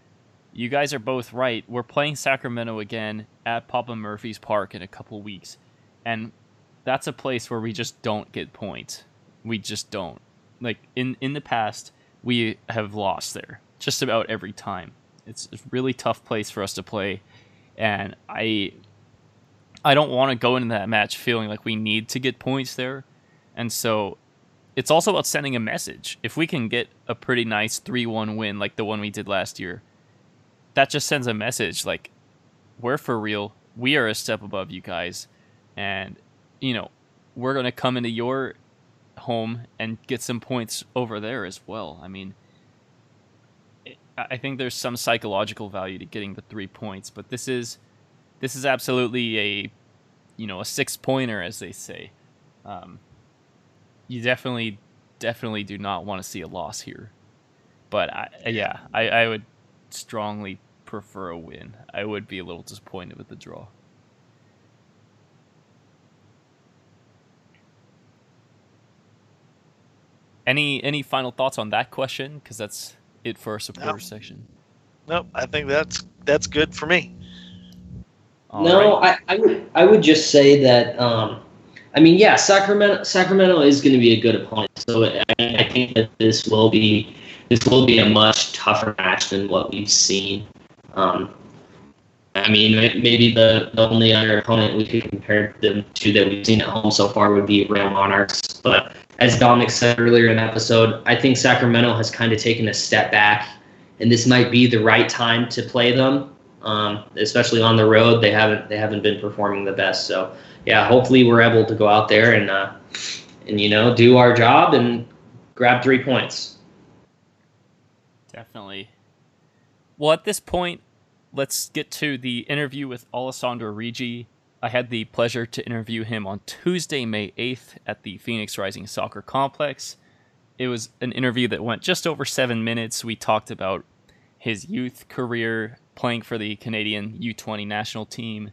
you guys are both right. We're playing Sacramento again at Papa Murphy's Park in a couple weeks. And that's a place where we just don't get points. We just don't. Like in in the past, we have lost there just about every time. It's a really tough place for us to play and I I don't want to go into that match feeling like we need to get points there. And so it's also about sending a message. If we can get a pretty nice 3-1 win like the one we did last year, that just sends a message like we're for real. We are a step above you guys, and you know we're gonna come into your home and get some points over there as well. I mean, I think there's some psychological value to getting the three points, but this is this is absolutely a you know a six pointer as they say. Um, you definitely definitely do not want to see a loss here, but I, yeah, I, I would strongly prefer a win. I would be a little disappointed with the draw. Any any final thoughts on that question? Because that's it for our supporter no. section. Nope, I think that's that's good for me. All no, right. I, I would I would just say that um, I mean yeah, Sacramento Sacramento is going to be a good opponent. So I, I think that this will be this will be a much tougher match than what we've seen um, I mean, maybe the, the only other opponent we could compare them to that we've seen at home so far would be Real Monarchs. But as Dominic said earlier in the episode, I think Sacramento has kind of taken a step back, and this might be the right time to play them, um, especially on the road. They haven't they haven't been performing the best. So yeah, hopefully we're able to go out there and uh, and you know do our job and grab three points. Definitely. Well, at this point, let's get to the interview with Alessandro Riggi. I had the pleasure to interview him on Tuesday, May 8th at the Phoenix Rising Soccer Complex. It was an interview that went just over seven minutes. We talked about his youth career, playing for the Canadian U20 national team,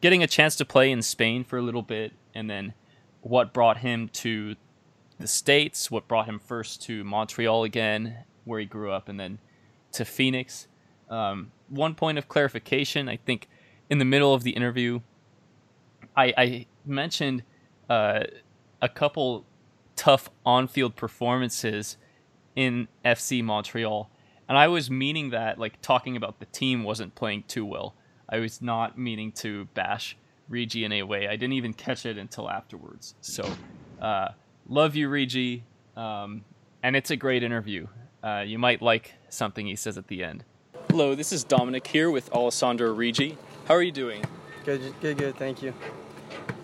getting a chance to play in Spain for a little bit, and then what brought him to the States, what brought him first to Montreal again, where he grew up, and then to Phoenix. Um, one point of clarification I think in the middle of the interview, I, I mentioned uh, a couple tough on field performances in FC Montreal. And I was meaning that, like, talking about the team wasn't playing too well. I was not meaning to bash Riggi in a way. I didn't even catch it until afterwards. So, uh, love you, Riggi. Um, and it's a great interview. Uh, you might like something he says at the end. Hello, this is Dominic here with Alessandro Riggi. How are you doing? Good, good, good. Thank you.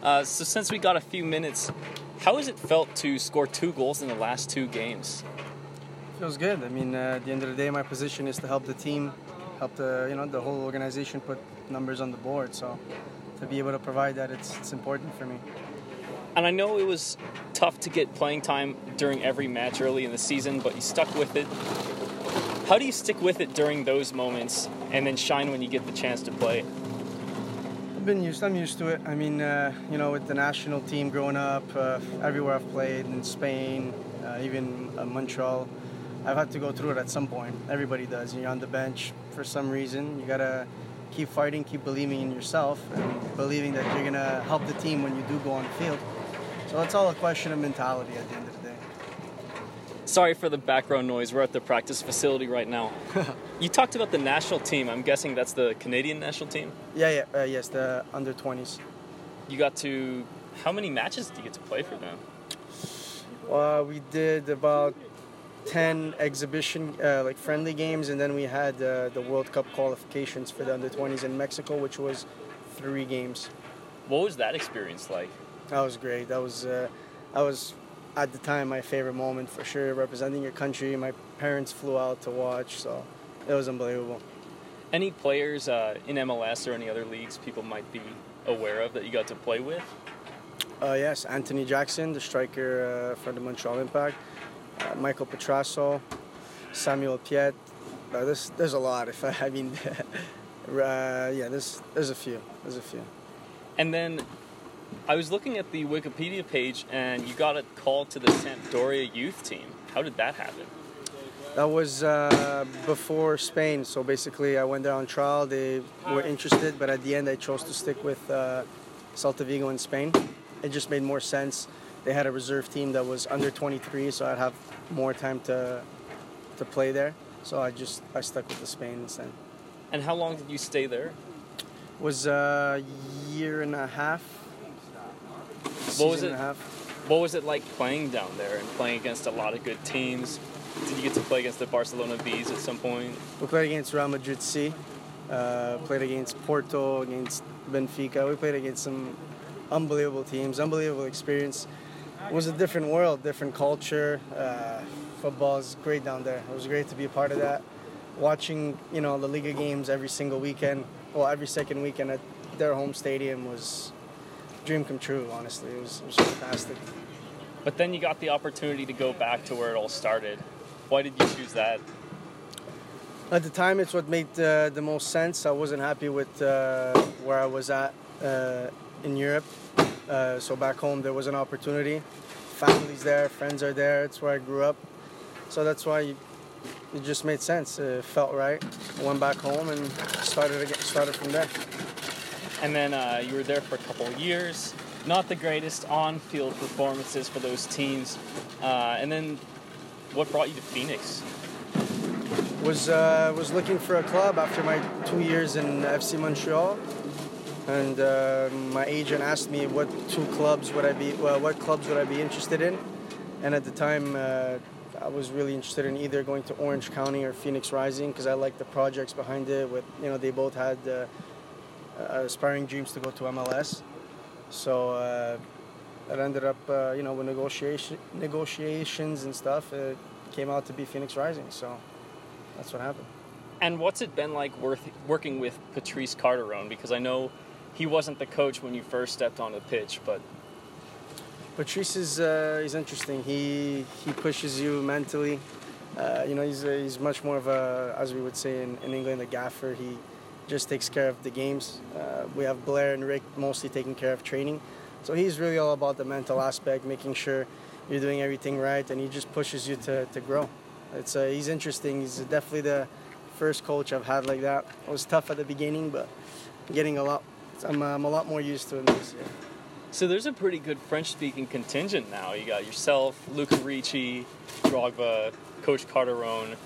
Uh, so, since we got a few minutes, how has it felt to score two goals in the last two games? Feels good. I mean, uh, at the end of the day, my position is to help the team, help the you know the whole organization put numbers on the board. So, to be able to provide that, it's it's important for me. And I know it was tough to get playing time during every match early in the season, but you stuck with it. How do you stick with it during those moments and then shine when you get the chance to play? I've been used. I'm used to it. I mean, uh, you know, with the national team growing up, uh, everywhere I've played in Spain, uh, even uh, Montreal, I've had to go through it at some point. Everybody does. You're on the bench for some reason. You gotta keep fighting, keep believing in yourself, and believing that you're gonna help the team when you do go on the field. So it's all a question of mentality at the end of the day. Sorry for the background noise. We're at the practice facility right now. you talked about the national team. I'm guessing that's the Canadian national team. Yeah, yeah, uh, yes, the under 20s. You got to. How many matches did you get to play for them? Uh, we did about 10 exhibition, uh, like friendly games, and then we had uh, the World Cup qualifications for the under 20s in Mexico, which was three games. What was that experience like? That was great. That was, uh, that was at the time my favorite moment for sure. Representing your country, my parents flew out to watch, so it was unbelievable. Any players uh, in MLS or any other leagues people might be aware of that you got to play with? Uh, yes, Anthony Jackson, the striker uh, for the Montreal Impact. Uh, Michael Petrasso, Samuel Piette. Uh, there's there's a lot. If I, I mean, uh, yeah, there's there's a few. There's a few. And then I was looking at the Wikipedia page, and you got a call to the Sampdoria youth team. How did that happen? That was uh, before Spain. So basically, I went there on trial. They were interested, but at the end, I chose to stick with uh, Celta Vigo in Spain. It just made more sense. They had a reserve team that was under 23, so I'd have more time to to play there. So I just I stuck with the Spain instead. And how long did you stay there? It Was a year and a half. What was it? and a half. What was it like playing down there and playing against a lot of good teams? Did you get to play against the Barcelona Bees at some point? We played against Real Madrid C. Uh, played against Porto, against Benfica. We played against some unbelievable teams, unbelievable experience. It was a different world, different culture. Uh, football is great down there. It was great to be a part of that. Watching, you know, the Liga games every single weekend, well, every second weekend at their home stadium was dream come true. Honestly, it was, it was fantastic. But then you got the opportunity to go back to where it all started. Why did you choose that? At the time, it's what made uh, the most sense. I wasn't happy with uh, where I was at uh, in Europe. Uh, so back home, there was an opportunity. Family's there, friends are there. It's where I grew up. So that's why it just made sense. It felt right. I went back home and started again, started from there. And then uh, you were there for a couple of years. Not the greatest on-field performances for those teams. Uh, and then, what brought you to Phoenix? Was uh, was looking for a club after my two years in FC Montreal, and uh, my agent asked me what two clubs would I be, well, what clubs would I be interested in, and at the time uh, I was really interested in either going to Orange County or Phoenix Rising because I liked the projects behind it. With you know they both had uh, aspiring dreams to go to MLS, so uh, that ended up, uh, you know, with negotiation negotiations and stuff, it came out to be Phoenix Rising. So that's what happened. And what's it been like worth, working with Patrice Carteron? Because I know he wasn't the coach when you first stepped on the pitch, but Patrice is uh, he's interesting. He he pushes you mentally. Uh, you know, he's uh, he's much more of a, as we would say in, in England, a gaffer. He just takes care of the games. Uh, we have Blair and Rick mostly taking care of training. So he's really all about the mental aspect, making sure you're doing everything right, and he just pushes you to, to grow. It's uh, he's interesting. He's definitely the first coach I've had like that. It was tough at the beginning, but getting a lot. I'm, I'm a lot more used to it this year. So there's a pretty good French-speaking contingent now. You got yourself, Luca Ricci, Drogba, Coach Carteron.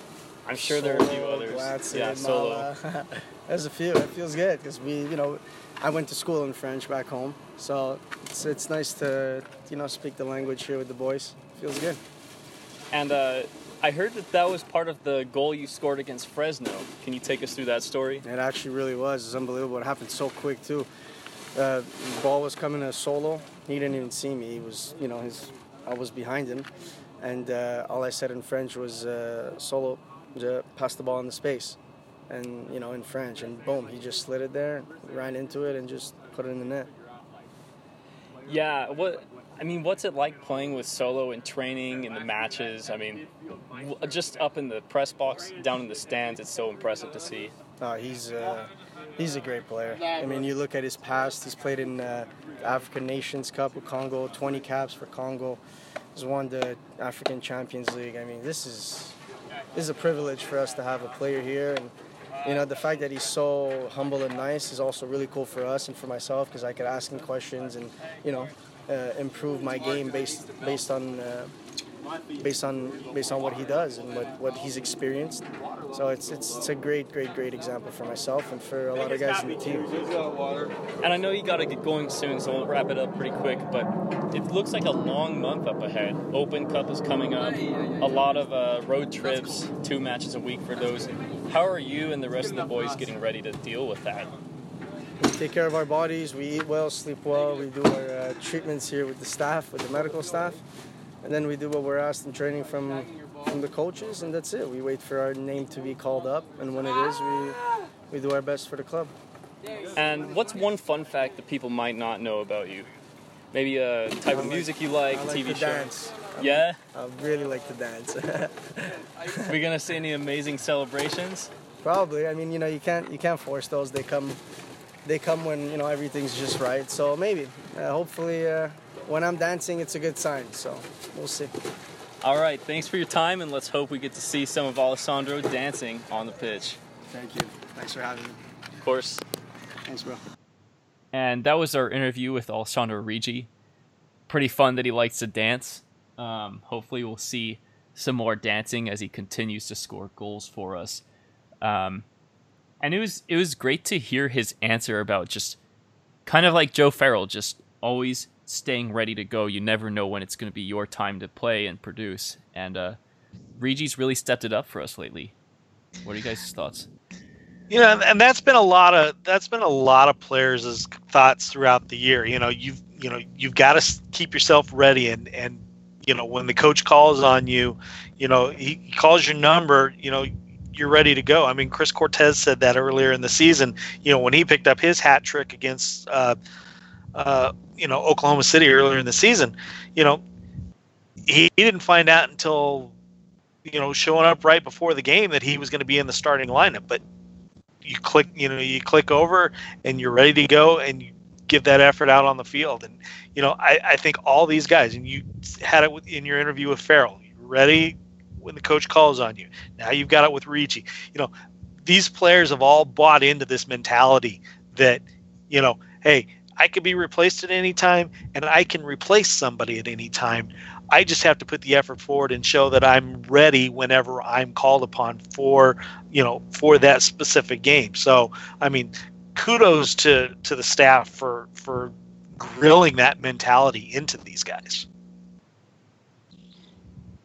I'm sure there are a few others. Yeah, solo. There's a few. It feels good because we, you know, I went to school in French back home, so it's it's nice to you know speak the language here with the boys. Feels good. And uh, I heard that that was part of the goal you scored against Fresno. Can you take us through that story? It actually really was. It's unbelievable. It happened so quick too. Uh, the ball was coming to solo. He didn't even see me. He was, you know, his. I was behind him, and uh, all I said in French was uh, solo, pass the ball in the space, and you know, in French, and boom, he just slid it there, ran into it, and just put it in the net. Yeah, what I mean, what's it like playing with Solo in training in the matches? I mean, just up in the press box, down in the stands, it's so impressive to see. Uh, he's uh, he's a great player. I mean, you look at his past. He's played in uh, the African Nations Cup with Congo, 20 caps for Congo. He's won the African Champions League. I mean, this is this is a privilege for us to have a player here, and you know the fact that he's so humble and nice is also really cool for us and for myself because I could ask him questions and you know uh, improve my game based based on uh, based on based on what he does and what, what he's experienced. So it's, it's it's a great great great example for myself and for a lot of guys in the team. And I know you got to get going soon, so we'll wrap it up pretty quick. But it looks like a long month up ahead. Open Cup is coming up. A lot of uh, road trips, two matches a week for those. How are you and the rest of the boys getting ready to deal with that? We take care of our bodies. We eat well, sleep well. We do our uh, treatments here with the staff, with the medical staff and then we do what we're asked in training from from the coaches, and that's it. We wait for our name to be called up, and when it is, we we do our best for the club. And what's one fun fact that people might not know about you? Maybe a type of music you like, I like TV show. dance. I Yeah? I really like to dance. Are we gonna see any amazing celebrations? Probably. I mean, you know, you can't you can't force those. They come they come when you know everything's just right. So maybe, uh, hopefully, uh, when I'm dancing, it's a good sign. So we'll see. All right, thanks for your time, and let's hope we get to see some of Alessandro dancing on the pitch. Thank you. Thanks for having me. Of course. Thanks, bro. And that was our interview with Alessandro Riggi. Pretty fun that he likes to dance. Um, hopefully, we'll see some more dancing as he continues to score goals for us. Um, and it was it was great to hear his answer about just kind of like Joe Farrell, just always staying ready to go. You never know when it's going to be your time to play and produce. And uh, really stepped it up for us lately. What are you guys' thoughts? You know, and that's been a lot of that's been a lot of players' thoughts throughout the year. You know, you've you know you've got to keep yourself ready, and and you know when the coach calls on you, you know he calls your number. You know you're ready to go. I mean, Chris Cortez said that earlier in the season. You know, when he picked up his hat trick against, uh, uh, you know, Oklahoma City earlier in the season, you know, he, he didn't find out until, you know, showing up right before the game that he was going to be in the starting lineup. But you click, you know, you click over and you're ready to go and you give that effort out on the field. And, you know, I, I think all these guys, and you had it in your interview with Farrell, you're ready when the coach calls on you. Now you've got it with Riggi. You know, these players have all bought into this mentality that, you know, hey, I could be replaced at any time and I can replace somebody at any time. I just have to put the effort forward and show that I'm ready whenever I'm called upon for, you know, for that specific game. So, I mean, kudos to to the staff for for grilling that mentality into these guys.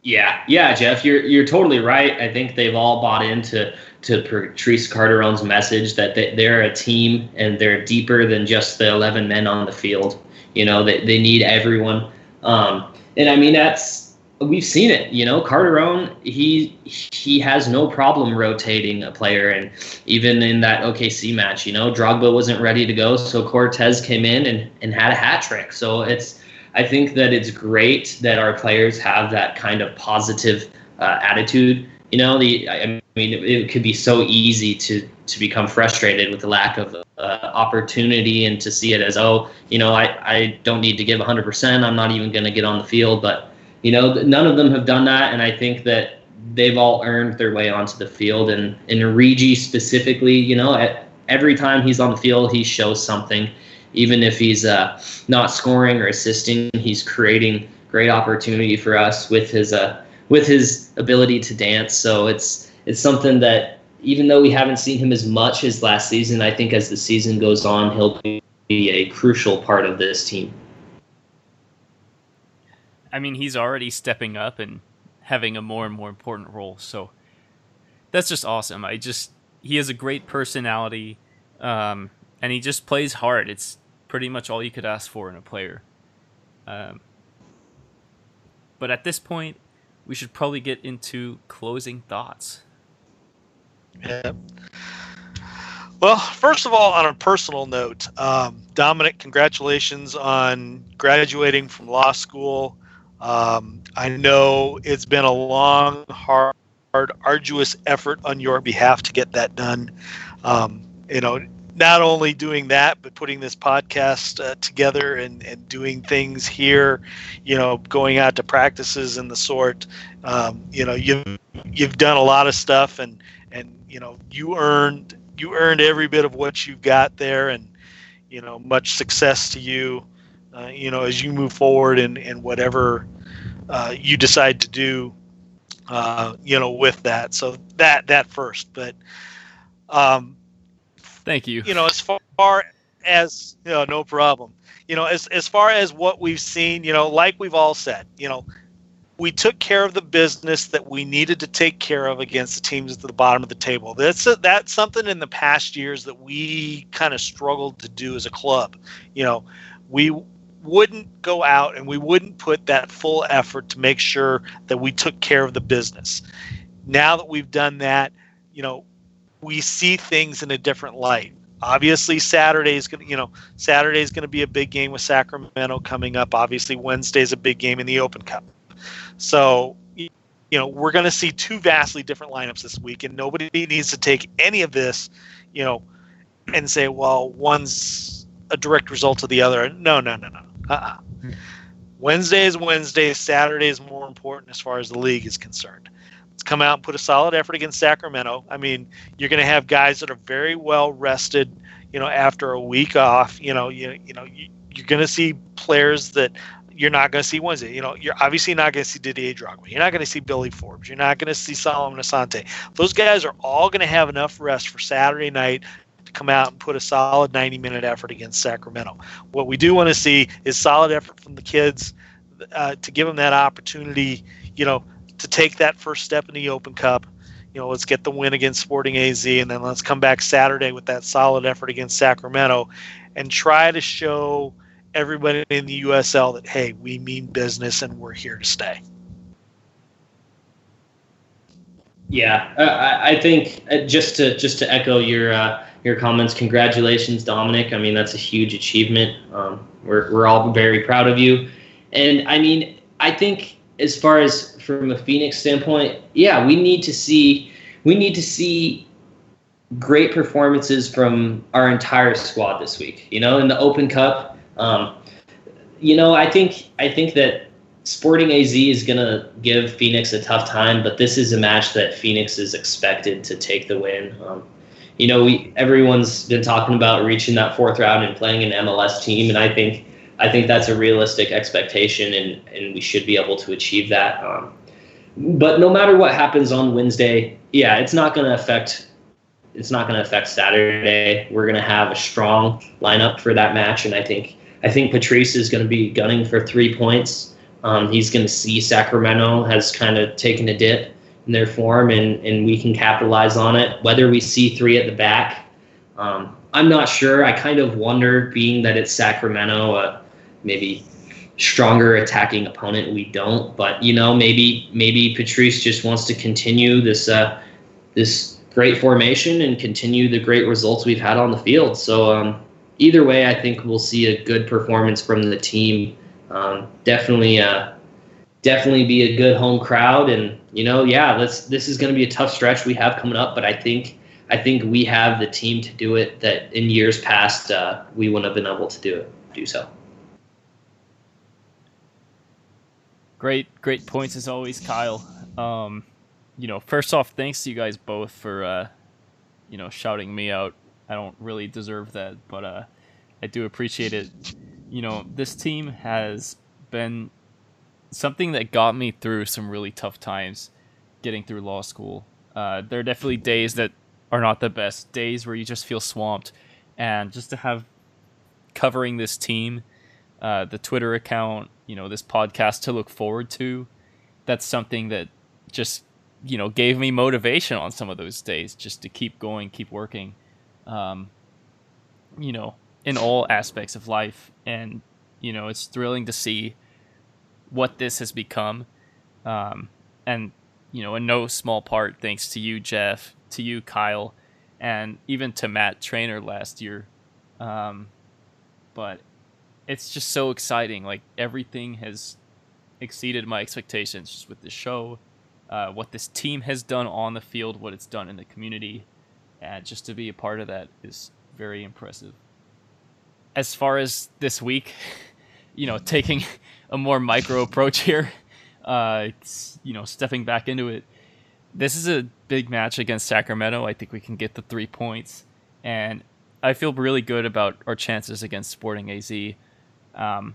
Yeah, yeah, Jeff, you're you're totally right. I think they've all bought into to Patrice Carteron's message that they, they're a team and they're deeper than just the 11 men on the field. You know, they, they need everyone. Um, and I mean, that's we've seen it. You know, Carteron he he has no problem rotating a player, and even in that OKC match, you know, Drogba wasn't ready to go, so Cortez came in and and had a hat trick. So it's I think that it's great that our players have that kind of positive uh, attitude. You know, the I mean, it, it could be so easy to to become frustrated with the lack of uh, opportunity and to see it as oh you know I, I don't need to give 100% i'm not even going to get on the field but you know none of them have done that and i think that they've all earned their way onto the field. And in Riggi specifically you know at, every time he's on the field he shows something. Even if he's uh, not scoring or assisting he's creating great opportunity for us with his uh, with his ability to dance. So it's it's something that even though we haven't seen him as much as last season, I think as the season goes on, he'll be a crucial part of this team. I mean, he's already stepping up and having a more and more important role. So that's just awesome. I just he has a great personality, um, and he just plays hard. It's pretty much all you could ask for in a player. Um, but at this point, we should probably get into closing thoughts. Yeah. Well, first of all, on a personal note, um, Dominic, congratulations on graduating from law school. Um, I know it's been a long, hard, arduous effort on your behalf to get that done. Um, you know, not only doing that, but putting this podcast uh, together and, and doing things here, you know, going out to practices and the sort. Um, you know, you've you've done a lot of stuff, and and you know you earned you earned every bit of what you've got there and you know much success to you uh, you know as you move forward and and whatever uh, you decide to do uh, you know with that so that that first but um thank you you know as far as you know no problem you know as as far as what we've seen you know like we've all said you know we took care of the business that we needed to take care of against the teams at the bottom of the table. That's a, that's something in the past years that we kind of struggled to do as a club. You know, we wouldn't go out and we wouldn't put that full effort to make sure that we took care of the business. Now that we've done that, you know, we see things in a different light. Obviously, Saturday is going to, you know, Saturday is going to be a big game with Sacramento coming up. Obviously, Wednesday is a big game in the Open Cup. So, you know, we're going to see two vastly different lineups this week, and nobody needs to take any of this, you know, and say, well, one's a direct result of the other. No, no, no, no. Uh-uh. Hmm. Wednesday is Wednesday. Saturday is more important as far as the league is concerned. Let's come out and put a solid effort against Sacramento. I mean, you're going to have guys that are very well rested, you know, after a week off. You know, you, you know, you, you're going to see players that you're not going to see Wednesday. You know, you're obviously not going to see Didier Drogba. You're not going to see Billy Forbes. You're not going to see Solomon Asante. Those guys are all going to have enough rest for Saturday night to come out and put a solid 90 minute effort against Sacramento. What we do want to see is solid effort from the kids uh, to give them that opportunity, you know, to take that first step in the Open Cup. You know, let's get the win against Sporting AZ, and then let's come back Saturday with that solid effort against Sacramento and try to show – everybody in the USL that hey, we mean business and we're here to stay. Yeah, I, I think uh, just to just to echo your uh, your comments, congratulations, Dominic. I mean that's a huge achievement. Um, we're we're all very proud of you, and I mean I think as far as from a Phoenix standpoint, yeah, we need to see we need to see great performances from our entire squad this week. You know, in the Open Cup, um, you know, I think I think that Sporting AZ is going to give Phoenix a tough time, but this is a match that Phoenix is expected to take the win. Um, you know, we everyone's been talking about reaching that fourth round and playing an MLS team, and I think I think that's a realistic expectation, and and we should be able to achieve that. Um, but no matter what happens on Wednesday, yeah, it's not going to affect it's not going to affect Saturday. We're going to have a strong lineup for that match, and I think I think Patrice is going to be gunning for three points. Um, he's going to see Sacramento has kind of taken a dip in their form, and, and we can capitalize on it. Whether we see three at the back, um, I'm not sure. I kind of wonder, being that it's Sacramento, uh, maybe stronger attacking opponent. We don't, but you know, maybe maybe Patrice just wants to continue this uh, this great formation and continue the great results we've had on the field. So um, either way, I think we'll see a good performance from the team. Um, definitely, uh, definitely be a good home crowd, and you know, yeah, let's. This is going to be a tough stretch we have coming up, but I think I think we have the team to do it. That in years past uh, we wouldn't have been able to do it. Do so. Great, great points as always, Kyle. Um, you know, first off, thanks to you guys both for, uh, you know, shouting me out. I don't really deserve that, but uh, I do appreciate it. You know, this team has been something that got me through some really tough times getting through law school. Uh, there are definitely days that are not the best, days where you just feel swamped. And just to have covering this team, uh, the Twitter account, you know, this podcast to look forward to, that's something that just you know gave me motivation on some of those days just to keep going keep working um, you know in all aspects of life and you know it's thrilling to see what this has become. Um, and you know in no small part thanks to you jeff to you kyle and even to matt trainer last year. Um, but it's just so exciting. Like everything has exceeded my expectations just with the show uh, what this team has done on the field, what it's done in the community, and just to be a part of that is very impressive. As far as this week, you know, taking a more micro approach here, uh, you know, stepping back into it. This is a big match against Sacramento. I think we can get the three points, and I feel really good about our chances against Sporting AZ. Um,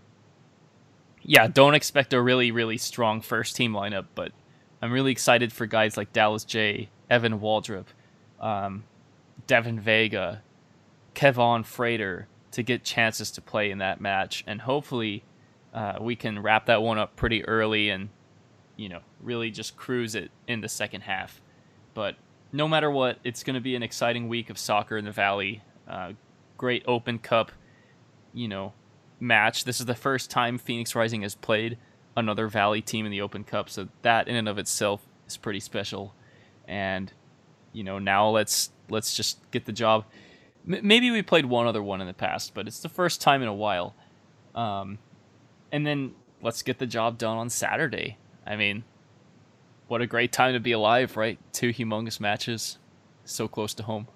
yeah, don't expect a really, really strong first team lineup, but I'm really excited for guys like Dallas Jaye, Evan Waldrop, um, Devin Vega, Kevon Frater to get chances to play in that match, and hopefully uh, we can wrap that one up pretty early and you know really just cruise it in the second half. But no matter what, it's going to be an exciting week of soccer in the Valley. Uh, great Open Cup, you know, match. This is the first time Phoenix Rising has played another Valley team in the Open Cup. So that in and of itself is pretty special. And you know, now let's let's just get the job. Maybe we played one other one in the past, but it's the first time in a while. Um, and then let's get the job done on Saturday. I mean, what a great time to be alive, right? Two humongous matches, so close to home.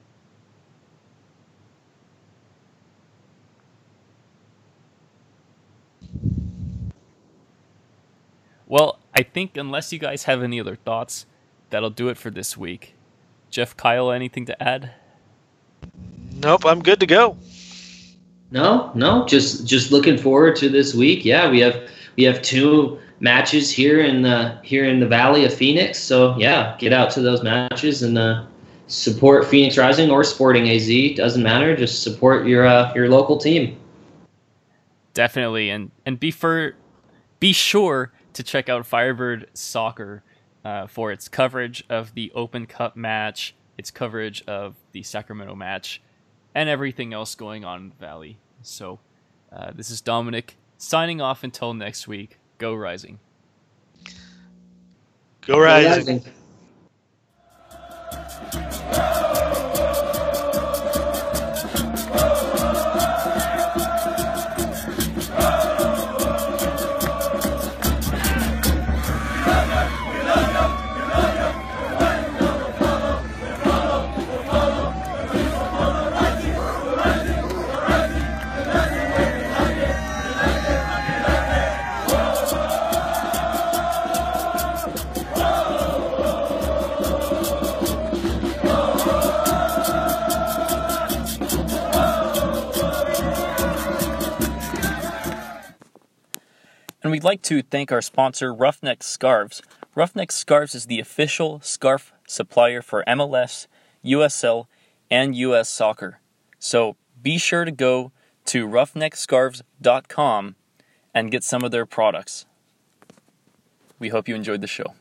Well, I think unless you guys have any other thoughts, that'll do it for this week. Jeff, Kyle, anything to add? Nope, I'm good to go. No, no, just just looking forward to this week. Yeah, we have we have two matches here in the here in the Valley of Phoenix. So yeah, get out to those matches and uh, support Phoenix Rising or Sporting AZ. Doesn't matter. Just support your uh, your local team. Definitely, and and be for be sure to check out Firebird Soccer uh, for its coverage of the Open Cup match, its coverage of the Sacramento match, and everything else going on in the Valley. So, uh, this is Dominic signing off until next week. Go Rising. Go Rising. Go rising. And we'd like to thank our sponsor, Roughneck Scarves. Roughneck Scarves is the official scarf supplier for MLS, USL, and US Soccer. So be sure to go to roughneckscarves.com and get some of their products. We hope you enjoyed the show.